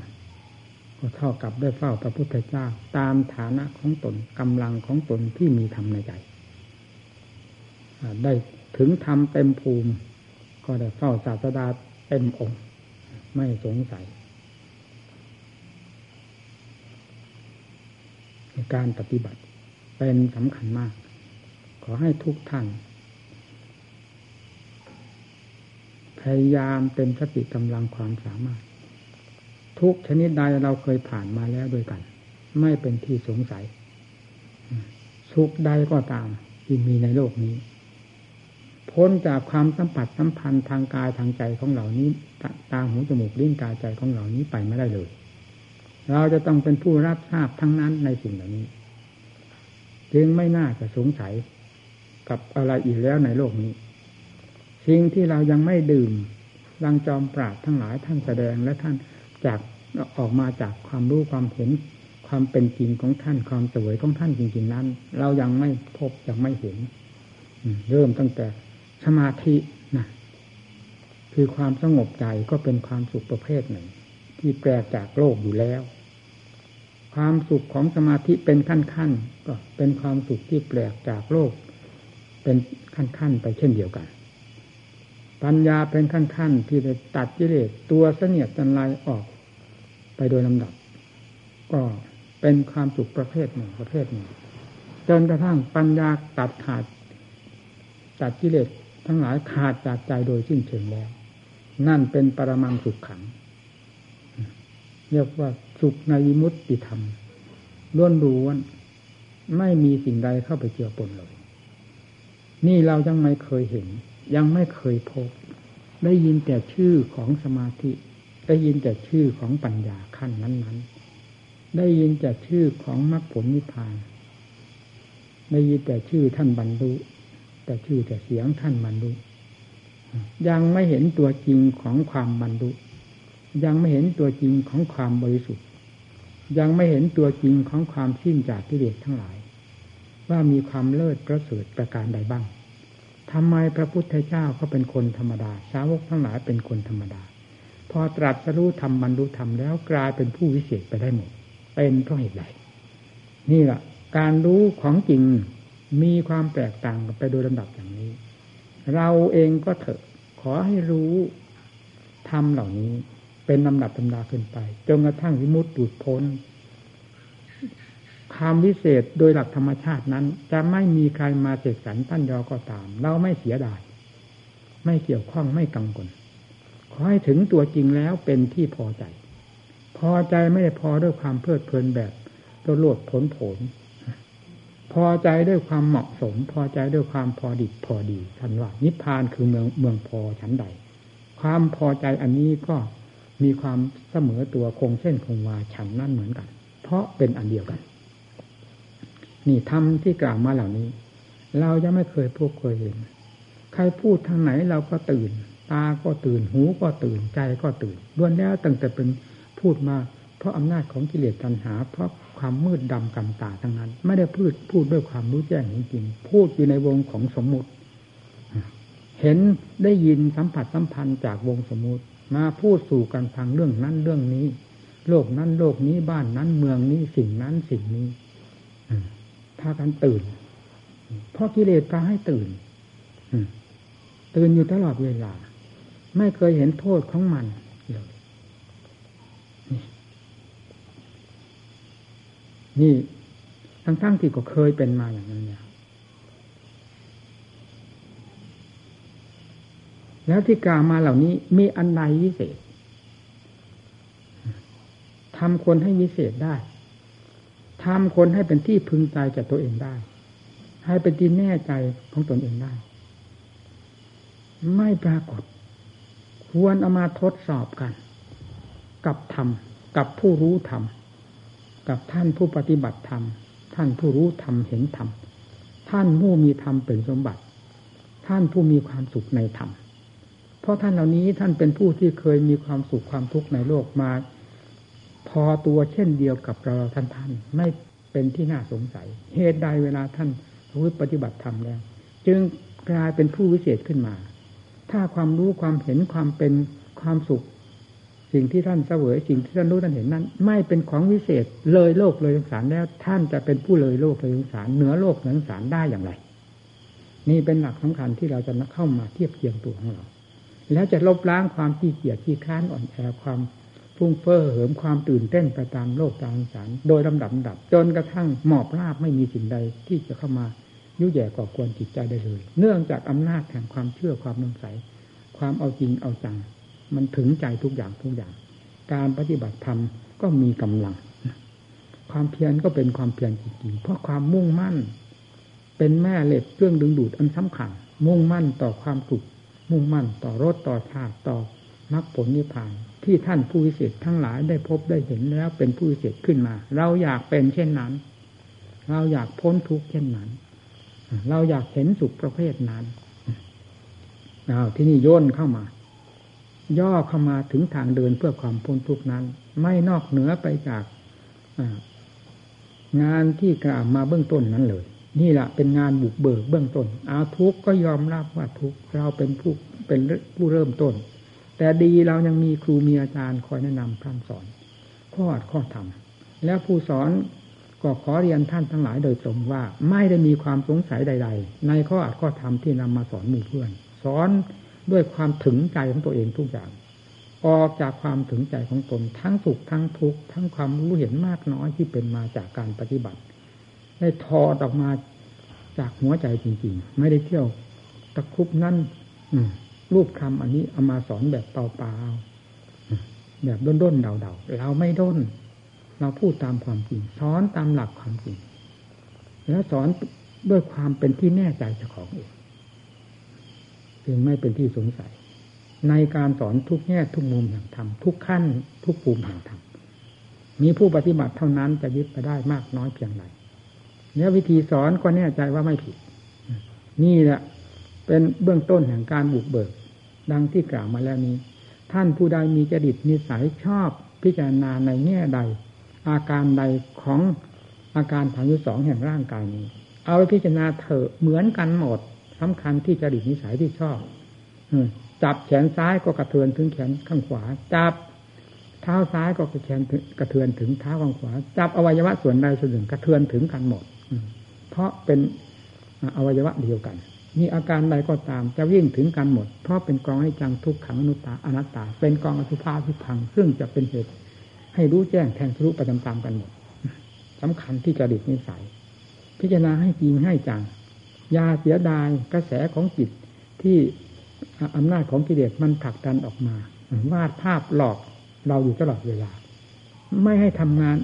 ก็เท่ากับได้เฝ้าพระพุทธเจ้าตามฐานะของตนกำลังของตนที่มีธรรมในใจได้ถึงธรรมเต็มภูมิ ก็ได้เฝ้าศาสดาเต็มองค์ ไม่สงสัย การปฏิบัติเป็นสำคัญมาก ขอให้ทุกท่าน พยายามเต็มสติกำลังความสามารถ ทุกชนิดใดเราเคยผ่านมาแล้วด้วยกัน ไม่เป็นที่สงสัยสุขใดก็ตามที่มีในโลกนี้ พ้นจากความสัมผัสสัมพันธ์ทางกายทางใจของเหล่านี้ตาหูจมูกลิ้นกายใจของเหล่านี้ไปไม่ได้เลย เราจะต้องเป็นผู้รับทราบทั้งนั้นในสิ่งเหล่านี้ จึงไม่น่าจะสงสัยกับอะไรอีกแล้วในโลกนี้ สิ่งที่เรายังไม่ดื่มรังจอมปราดทั้งหลายท่านแสดงและท่าน จากออกมาจากความรู้ความเห็นความเป็นจริงของท่านความสวยของท่านจริง ๆ นั้น เรายังไม่พบยังไม่เห็นเริ่มตั้งแต่สมาธินะคือความสงบใจก็เป็นความสุขประเภทหนึ่ง ที่แปลจากโลกอยู่แล้ว ความสุขของสมาธิเป็นขั้นขั้นก็เป็นความสุขที่แปลกจากโลก เป็นขั้นขั้นไปเช่นเดียวกัน ปัญญาเป็นขั้นขั้นที่จะตัดกิเลสตัวเสนียดจันไรออก ไปโดยลำดับ ก็เป็นความสุขประเภทหนึ่งประเภทหนึ่งจนกระทั่งปัญญาตัดขาดตัดกิเลสทั้งหลายขาดจากใจโดยสิ้นเชิงแล้ว นั่นเป็นปรมังสุขขัง เรียกว่าสุขในมุตติธรรมล้วนล้วนไม่มีสิ่งใดเข้าไปเจือปนเลย นี่เรายังไม่เคยเห็น ยังไม่เคยพบ ได้ยินแต่ชื่อของสมาธิ ได้ยินแต่ชื่อของปัญญาขั้นนั้น ๆ ได้ยินแต่ชื่อของมรรคผลนิพพาน ได้ยินแต่ชื่อท่านบรรลุ แต่ชื่อแต่เสียงท่านบรรลุ ยังไม่เห็นตัวจริงของความบรรลุ ยังไม่เห็นตัวจริงของความบริสุทธิ์ ยังไม่เห็นตัวจริงของความสิ้นจากกิเลสทั้งหลาย ว่ามีความเลิศประเสริฐประการใดบ้าง ทำไมพระพุทธเจ้าเขาเป็นคนธรรมดา สาวกทั้งหลายเป็นคนธรรมดา พอตรัสรู้ธรรมบรรลุธรรมแล้วกลายเป็นผู้วิเศษไปได้หมด เป็นเพราะเหตุใดนี่แหละการรู้ของจริงมีความแตกต่างกันไปโดยลำดับอย่างนี้ เราเองก็เถอะขอให้รู้ธรรมเหล่านี้เป็นลำดับตำดาขึ้นไปจนกระทั่งวิมุตติพ้น ความวิเศษโดยหลักธรรมชาตินั้น จะไม่มีใครมาเสกสรรตั้นยอก็ตาม เราไม่เสียดาย ไม่เกี่ยวข้องไม่กังวลขอให้ถึงตัวจริงแล้วเป็นที่พอใจ พอใจไม่ได้พอด้วยความเพลิดเพลินแบบตัวโลดผลผล พอใจด้วยความเหมาะสม พอใจด้วยความพอดิบพอดีทันว่านิพพานคือเมืองเมืองพอชั้นใด ความพอใจอันนี้ก็มีความเสมอตัวคงเส้นคงวาฉันนั่นเหมือนกัน เพราะเป็นอันเดียวกัน นี่ทำที่กล่าวมาเหล่านี้ เราจะไม่เคยพบเคยเห็นใครพูดทางไหนเราก็ตื่น ตาก็ตื่น หูก็ตื่น ใจก็ตื่นล้วนแล้วตั้งแต่เป็นพูดมา เพราะอำนาจของกิเลสตัณหา เพราะความมืดดำกำตาทั้งนั้น ไม่ได้พูดพูดด้วยความรู้แจ้งจริงๆพูดอยู่ในวงของสมมุติ เห็นได้ยินสัมผัสสัมพันธ์จากวงสมมุติ มาพูดสู่กันทางเรื่องนั้นเรื่องนี้ โลกนั้นโลกนี้บ้านนั้นเมืองนี้สิ่งนั้นสิ่งนี้ พากันตื่นเพราะกิเลสพาให้ตื่นตื่นอยู่ตลอดเวลา ไม่เคยเห็นโทษของมันเลยนี่ทั้งๆที่ก็เคยเป็นมาอย่างนั้นเนี่ยแล้วที่กล่าวมาเหล่านี้มีอันใดวิเศษทำคนให้วิเศษได้ ทำคนให้เป็นที่พึงใจจากตัวเองได้ ให้เป็นที่แน่ใจของตนเองได้ ไม่ปรากฏ ควรเอามาทดสอบกัน กับธรรม กับผู้รู้ธรรม กับท่านผู้ปฏิบัติธรรม ท่านผู้รู้ธรรมเห็นธรรม ท่านผู้มีธรรมเป็นสมบัติ ท่านผู้มีความสุขในธรรม เพราะท่านเหล่านี้ท่านเป็นผู้ที่เคยมีความสุขความทุกข์ในโลกมา พอตัวเช่นเดียวกับเราท่านท่านไม่เป็นที่น่าสงสัย เหตุใดเวลาท่านรู้ปฏิบัติธรรมแล้ว จึงกลายเป็นผู้วิเศษขึ้นมา ถ้าความรู้ความเห็นความเป็นความสุข สิ่งที่ท่านเสวยสิ่งที่ท่านรู้ท่านเห็นนั้น ไม่เป็นของวิเศษเลยโลกเลยสงสารแล้ว ท่านจะเป็นผู้เลยโลกเลยสงสารเหนือโลกเหนือสงสารได้อย่างไร นี่เป็นหลักสำคัญที่เราจะเข้ามาเทียบเทียงตัวของเรา แล้วจะลบล้างความขี้เกียจขี้ค้านอ่อนแอความ ฟุ้งเฟ้อเหิมความตื่นเต้นไปตามโลกตามสารโดยลำดับดับ จนกระทั่งหมอบราบไม่มีสิ่งใดที่จะเข้ามายุ่ยแย่ก่อกวนจิตใจได้เลย เนื่องจากอำนาจแห่งความเชื่อความนงใสความเอาจริงเอาจัง มันถึงใจทุกอย่างทุกอย่าง การปฏิบัติธรรมก็มีกำลัง ความเพียรก็เป็นความเพียรจริงๆเพราะความมุ่งมั่น เป็นแม่เหล็กเครื่องดึงดูดอันสำคัญมุ่งมั่นต่อความสุขมุ่งมั่นต่อรถต่อชาติต่อ มรรคผลนิพพาน ที่ท่านผู้วิเศษทั้งหลายได้พบได้เห็นแล้วเป็นผู้วิเศษขึ้นมา เราอยากเป็นเช่นนั้น เราอยากพ้นทุกข์เช่นนั้น เราอยากเห็นสุขประเภทนั้นเอาที่นี่โยนเข้ามา ย่อเข้ามาถึงทางเดินเพื่อความพ้นทุกข์นั้น ไม่นอกเหนือไปจากงานที่กล่าวมาเบื้องต้นนั้นเลย นี่แหละเป็นงานบุกเบิกเบื้องต้น เอาทุกก็ยอมรับว่าทุกเราเป็นผู้เป็นผู้เริ่มต้น แต่ดีเรายังมีครูมีอาจารย์คอยแนะนำพร่ำสอน ข้ออัดข้อธรรมแล้วผู้สอนก็ขอเรียนท่านทั้งหลายโดยตรงว่าไม่ได้มีความสงสัยใด ๆ ในข้ออัดข้อธรรมที่นำมาสอนหมู่เพื่อน สอนด้วยความถึงใจของตัวเองทุกอย่าง ออกจากความถึงใจของตนทั้งสุขทั้งทุกข์ทั้งความรู้เห็นมากน้อยที่เป็นมาจากการปฏิบัติ ได้ถอดออกมาจากหัวใจจริง ๆ ไม่ได้เที่ยวตะคุบนั่น รูปคำอันนี้เอามาสอนแบบเปล่าๆแบบด้นด้นเดาเดาเราไม่ด้น เราพูดตามความจริงสอนตามหลักความจริง แล้วสอนด้วยความเป็นที่แน่ใจเจ้าของเองจึงไม่เป็นที่สงสัย ในการสอนทุกแง่ทุกมุมแห่งธรรมทุกขั้น ทุกภูมิแห่งธรรมมีผู้ปฏิบัติเท่านั้นจะยึดไปได้มากน้อยเพียงไรแล้ววิธีสอนก็แน่ใจว่าไม่ผิด นี่แหละเป็นเบื้องต้นแห่งการบุกเบิก ดังที่กล่าวมาแล้วนี้ ท่านผู้ใดมีจริตนิสัยชอบพิจารณาในแง่ใด อาการใดของอาการทางยุสองแห่งร่างกายนี้ เอาไปพิจารณาเถอะเหมือนกันหมดสำคัญที่จริตนิสัยที่ชอบจับแขนซ้ายก็กระเทือนถึงแขนข้างขวา จับเท้าซ้ายก็กระเทือนกระเทือนถึงเท้าข้างขวา จับอวัยวะส่วนใดส่วนหนึ่งกระเทือนถึงกันหมดเพราะเป็นอวัยวะเดียวกัน มีอาการใดก็ตามจะวิ่งถึงกันหมด เพราะเป็นกองให้จังทุกขังอนุตตาอนัตตา เป็นกองอสุภาทุพัง ซึ่งจะเป็นเหตุให้รู้แจ้งแทงทะลุไปตามๆกันหมดสำคัญที่จริตนิสัย พิจารณาให้จริงให้จังยาเสียดายกระแสของจิตที่อำนาจของกิเลสมันผลักดันออกมาวาดภาพหลอกเราอยู่ตลอดเวลา ไม่ให้ทำงาน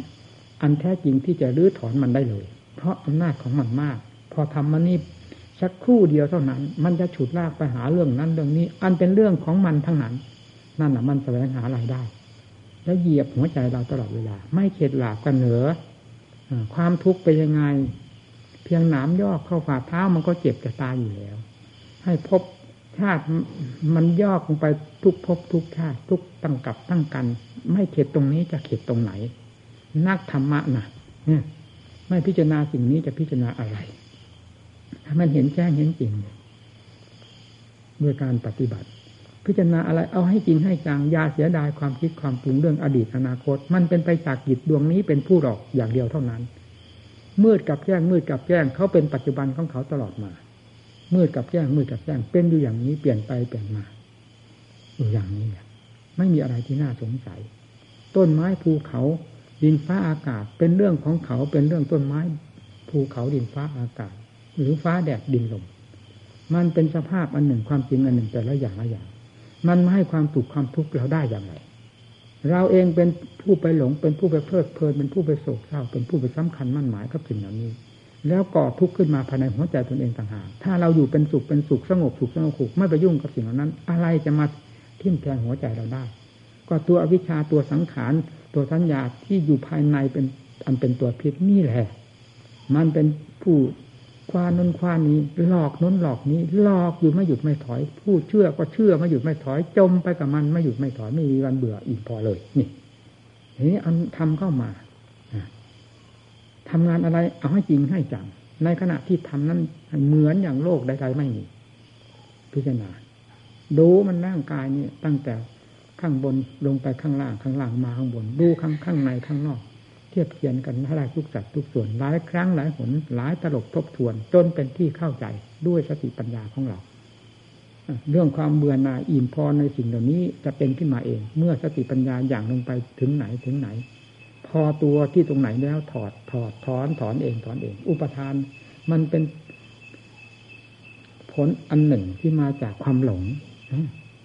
อันแท้จริงที่จะรื้อถอนมันได้เลย เพราะอำนาจของมันมาก พอทำมันนี่ สักครู่เดียวเท่านั้น มันจะฉุดลากไปหาเรื่องนั้นเรื่องนี้ อันเป็นเรื่องของมันทั้งนั้น นั่นแหะมันแสวงหารายได้ แล้วเหยียบหัวใจเราตลอดเวลา ไม่เข็ดหลาบกันเหนือความทุกข์ไปยังไง เพียงหนามยอกเข้าฝ่าเท้ามันก็เจ็บจะตายอยู่แล้ว ให้พบชาติมันยอกลงไปทุกภพทุกชาติทุกตั้งกับตั้งกัน ไม่เข็ดตรงนี้จะเข็ดตรงไหน นักธรรมะนะเนี่ยไม่พิจารณาสิ่งนี้จะพิจารณาอะไร ถ้ามันเห็นแจ้งเห็นจริงด้วยการปฏิบัติ พิจารณาอะไรเอาให้จริงให้จังยาเสียดายความคิดความปรุงเรื่องอดีตอนาคต มันเป็นไปจากจิตดวงนี้เป็นผู้หลอกอย่างเดียวเท่านั้น มืดกับแจ้งมืดกับแจ้งเขาเป็นปัจจุบันของเขาตลอดมา มืดกับแจ้งมืดกับแจ้งเป็นอยู่อย่างนี้เปลี่ยนไปเปลี่ยนมาอยู่อย่างนี้ไม่มีอะไรที่น่าสงสัย ต้นไม้ภูเขาดินฟ้าอากาศ เป็นเรื่องของเขาเป็นเรื่องต้นไม้ภูเขาดินฟ้าอากาศ หรือฟ้าแดดดินลมมันเป็นสภาพอันหนึ่งความจริงอันหนึ่งแต่ละอย่างละอย่าง มันไม่ให้ความสุขความทุกข์เราได้อย่างไร เราเองเป็นผู้ไปหลง เป็นผู้ไปเพลิดเพลินเป็นผู้ไปโศกเศร้า เป็นผู้ไปสำคัญมั่นหมายกับสิ่งเหล่านี้ แล้วก่อทุกข์ขึ้นมาภายในหัวใจตนเองต่างหากถ้าเราอยู่เป็นสุขเป็นสุขสงบสุขสงบสุขไม่ไปยุ่งกับสิ่งเหล่านั้น อะไรจะมาทิ่มแทงหัวใจเราได้ ก็ตัวอวิชชาตัวสังขารตัวสัญญาที่อยู่ภายในเป็นอันเป็นตัวพิษนี่แหละ มันเป็นผู้ ควานนนควานนี้ หลอกน้นหลอกนี้ หลอกอยู่ไม่หยุดไม่ถอยผู้เชื่อก็เชื่อไม่หยุดไม่ถอย จมไปกับมันไม่หยุดไม่ถอยไม่มีวันเบื่ออีกพอเลย นี่นี้อันทำเข้ามาทำงานอะไรเอาให้จริงให้จังในขณะที่ทำนั้นเหมือนอย่างโลกใดๆไม่มี พิจารณาดูมันร่างกายนี่ตั้งแต่ข้างบนลงไปข้างล่างข้างล่างมาข้างบน ดูข้างข้างในข้างนอก ทียบเทียนกันให้ทุกสัตว์ทุกส่วนหลายครั้งหลายหนหลายตลบทบทวน จนเป็นที่เข้าใจด้วยสติปัญญาของเราเรื่องความเบื่อหน่ายอิ่มพอในสิ่งเหล่านี้จะเป็นขึ้นมาเอง เมื่อสติปัญญาอย่างลงไปถึงไหนถึงไหน พอตัวที่ตรงไหนแล้วถอดถอดถอนถอนเองถอนเอง อุปทานมันเป็นผลอันหนึ่งที่มาจากความหลง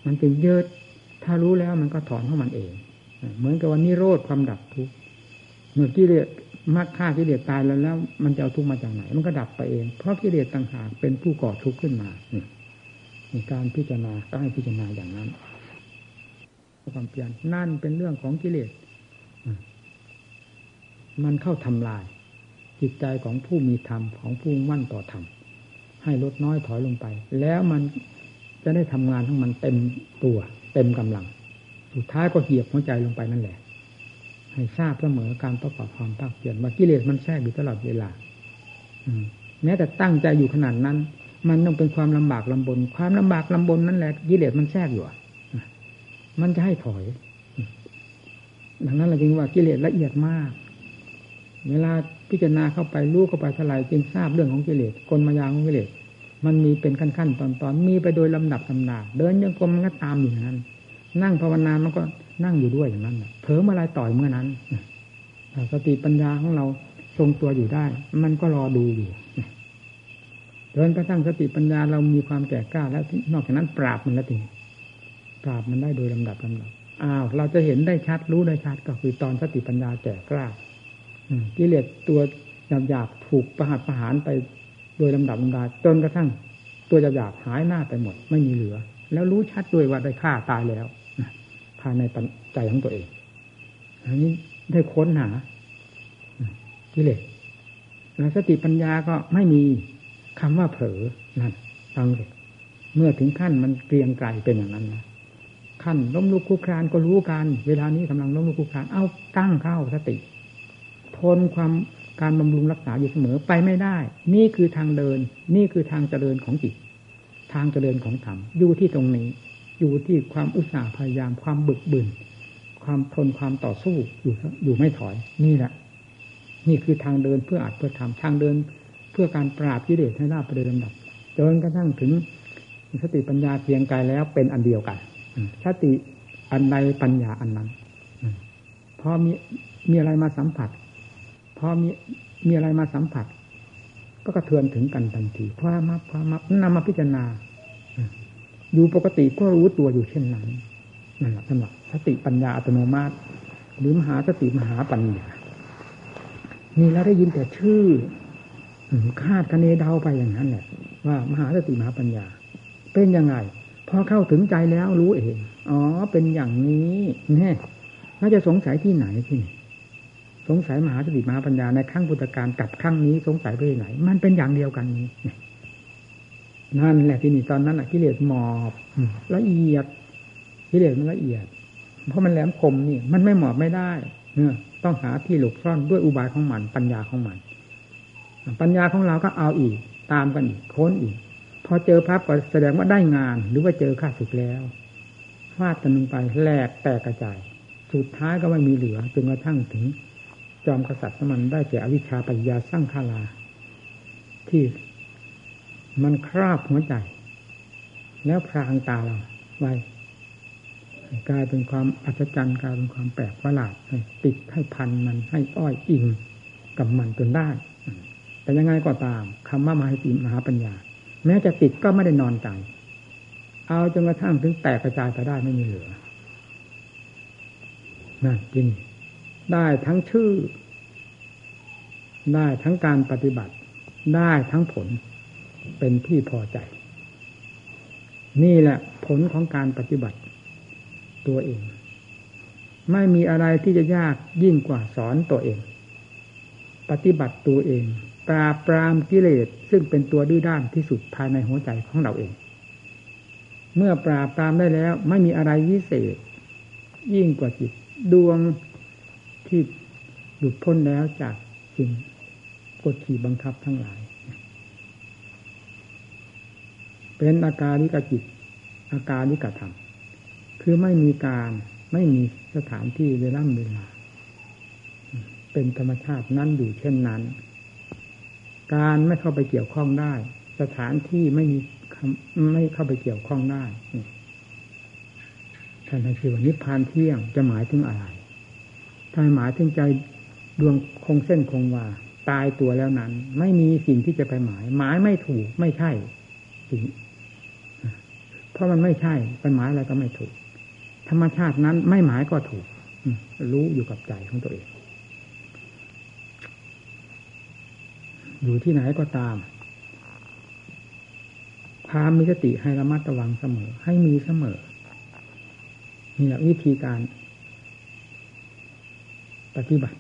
มันเป็นเยอะถ้ารู้แล้วมันก็ถอนของมันเอง เหมือนกับวันนี้โรธความดับทุกข์ เมื่อกิเลสมากฆ่ากิเลสตายแล้วแล้ว มันจะเอาทุกข์มาจากไหน มันก็ดับไปเอง เพราะกิเลสต่างหากเป็นผู้ก่อทุกข์ขึ้นมานี่การพิจารณาก็ให้พิจารณาอย่างนั้นความเปลี่ยนนั่นเป็นเรื่องของกิเลสมันเข้าทำลาย จิตใจของผู้มีธรรมของผู้มั่นต่อธรรมให้ลดน้อยถอยลงไป แล้วมันจะได้ทำงานทั้งมันเต็มตัว เต็มกำลัง สุดท้ายก็เหยียบหัวใจลงไปนั่นแหละ ให้ทราบเสมอการประกอบความภาคเพียรว่ากิเลสมันแทรกอยู่ตลอดเวลาแม้แต่ตั้งใจอยู่ขนาดนั้น มันต้องเป็นความลำบากลำบน ความลำบากลำบนนั่นแหละกิเลสมันแทรกอยู่มันจะให้ถอย ดังนั้นเราจึงว่ากิเลสละเอียดมาก เวลาพิจารณาเข้าไปรู้เข้าไปท่าไหร่จึงทราบเรื่องของกิเลสกลมายาของกิเลสมันมีเป็นขั้นๆตอนๆมีไปโดยลำดับลำดาเดินยังกลมมันก็ตามอยู่นั้น นั่งภาวนามันก็ นั่งอยู่ด้วยอย่างนั้นเผลอเมื่อไรต่อยเมื่อนั้นสติปัญญาของเราทรงตัวอยู่ได้ มันก็รอดูอยู่เดินกระทั่งสติปัญญาเรามีความแก่กล้า แล้วนอกจากนั้นปราบมันแล้วทีปราบมันได้โดยลำดับลำดับอ้าวเราจะเห็นได้ชัดรู้ได้ชัดก็คือตอนสติปัญญาแก่กล้ากิเลสตัวหยาบๆถูกประหัตประหารไปโดยลำดับลำดาจนกระทั่ง ตัวหยาบๆหายหน้าไปหมด ไม่มีเหลือ แล้วรู้ชัดด้วยว่าได้ฆ่าตายแล้ว ภายในใจของตัวเอง อันนี้ได้ค้นหากิเลสแล้วสติปัญญาก็ไม่มีคำว่าเผลอนั่นฟังเลยเมื่อถึงขั้นมันเกรียงไกลเป็นอย่างนั้นนะขั้นล้มลุกคุกครานก็รู้กัน เวลานี้กำลังล้มลุกคุกครานเอาตั้งเข้าสติ ทนความการบำรุงรักษาอยู่เสมอไปไม่ได้ นี่คือทางเดิน นี่คือทางเจริญของจิต ทางเจริญของธรรมอยู่ที่ตรงนี้ อยู่ที่ความอุตสาห์พยายามความบึกบึนความทนความต่อสู้อยู่อยู่ไม่ถอย นี่แหละ นี่คือทางเดินเพื่ออัดเพื่อทำทางเดินเพื่อการปราบกิเลสให้ราบไปโดยลำดับจนกระทั่งถึงสติปัญญาเพียงกายแล้วเป็นอันเดียวกันสติอันใดปัญญาอันนั้นพอมีมีอะไรมาสัมผัสพอมีมีอะไรมาสัมผัส ก็กระเทือนถึงกันทันทีความมับความมับนำมาพิจารณา อยู่ปกติก็รู้ตัวอยู่เช่นนั้นนั่นแหละสำหรับสติปัญญาอัตโนมัติ หรือมหาสติมหาปัญญานี่แล้วได้ยินแต่ชื่อคาดคะเนเดาไปอย่างนั้นแหละว่ามหาสติมหาปัญญา เป็นยังไงพอเข้าถึงใจแล้วรู้เอง อ๋อ เป็นอย่างนี้แน่น่าจะสงสัยที่ไหนที่นี่สงสัยมหาสติมหาปัญญาในครั้งพุทธการกับครั้งนี้สงสัยไปไหน มันเป็นอย่างเดียวกันนี้ นั่นแหละที่นี่ตอนนั้นกิเลสหมอบละเอียดกิเลสมันละเอียด เพราะมันแหลมคมนี่ มันไม่หมอบไม่ได้เนี่ยต้องหาที่หลบซ่อนด้วยอุบายของมัน ปัญญาของมัน ปัญญาของเราก็เอาอีก ตามกันอีกค้นอีก พอเจอพับก็แสดงว่าได้งาน หรือว่าเจอข้าศึกแล้วฟาดกันลงไปแหลกแตกกระจายสุดท้ายก็ไม่มีเหลือจนกระทั่งถึง จอมกษัตริย์มันได้แก่อวิชชาปัญญาสร้างคาลา ที่ มันคราบหัวใจ แล้วพรางตาเราไว้กลายเป็นความอัศจรรย์กลายเป็นความแปลกประหลาดติดให้พันมันให้อ้อยอิงกับมันจนได้ แต่ยังไงก็ตามคำว่ามาให้ติมหาปัญญา แม้จะติดก็ไม่ได้นอนใจ เอาจนกระทั่งถึงแตกกระจายไปได้ไม่มีเหลือนั่นจริงได้ทั้งชื่อ ได้ทั้งการปฏิบัติ ได้ทั้งผล เป็นที่พอใจ นี่แหละผลของการปฏิบัติตัวเอง ไม่มีอะไรที่จะยากยิ่งกว่าสอนตัวเอง ปฏิบัติตัวเอง ปราบปรามกิเลสซึ่งเป็นตัวดื้อด้านที่สุดภายในหัวใจของเราเอง เมื่อปราบปรามได้แล้ว ไม่มีอะไรวิเศษ ยิ่งกว่าจิตดวงที่หลุดพ้นแล้วจากสิ่งกดขี่บังคับทั้งหลาย เป็นอาการลิกจิต อาการลิกธรรม คือไม่มีการไม่มีสถานที่เวลาเวลา เป็นธรรมชาตินั้นอยู่เช่นนั้น การไม่เข้าไปเกี่ยวข้องได้ สถานที่ไม่มีไม่เข้าไปเกี่ยวข้องได้ท่านคือว่านิพพานเที่ยงจะหมายถึงอะไรถ้าหมายถึงใจดวงคงเส้นคงวาตายตัวแล้วนั้น ไม่มีสิ่งที่จะไปหมาย หมายไม่ถูกไม่ใช่สิ่ง ราะมันไม่ใช่ไปหมายอะไรก็ไม่ถูก ธรรมชาตินั้นไม่หมายก็ถูกรู้อยู่กับใจของตัวเอง อยู่ที่ไหนก็ตามความมีสติให้ระมัดระวังเสมอ ให้มีเสมอนี่แหละวิธีการ ปฏิบัติ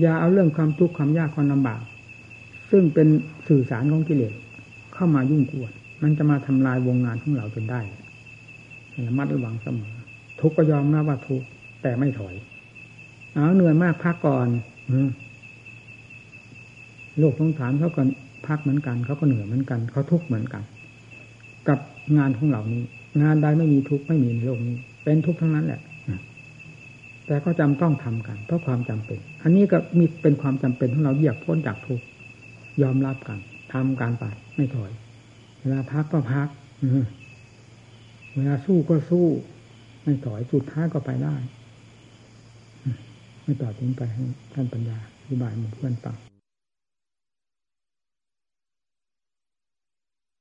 อย่าเอาเรื่องความทุกข์ความยากความลำบาก ซึ่งเป็นสื่อสารของกิเลสเข้ามายุ่งกวน มันจะมาทำลายวงงานของเราจนได้ระมัดระวังเสมอ ทุกก็ยอมนะว่าทุกแต่ไม่ถอย เอาเหนื่อยมากพักก่อนโลกสงสารเขาก็พักเหมือนกันเขาก็เหนื่อยเหมือนกันเขาทุกข์เหมือนกัน กับงานของเหล่านี้ งานใดไม่มีทุกข์ไม่มีในโลกนี้ เป็นทุกข์ทั้งนั้นแหละแต่ก็จำต้องทำกัน เพราะความจำเป็น อันนี้ก็มีเป็นความจำเป็นของเราเหยียบพ้นจากทุกข์ยอมรับกันทำการไปไม่ถอย เวลาพักก็พักเวลาสู้ก็สู้ ไม่ถอยจุดท้ายก็ไปได้ ไม่ต่อทิ้งไปให้ท่านปัญญาอธิบายหมู่เพื่อนฟัง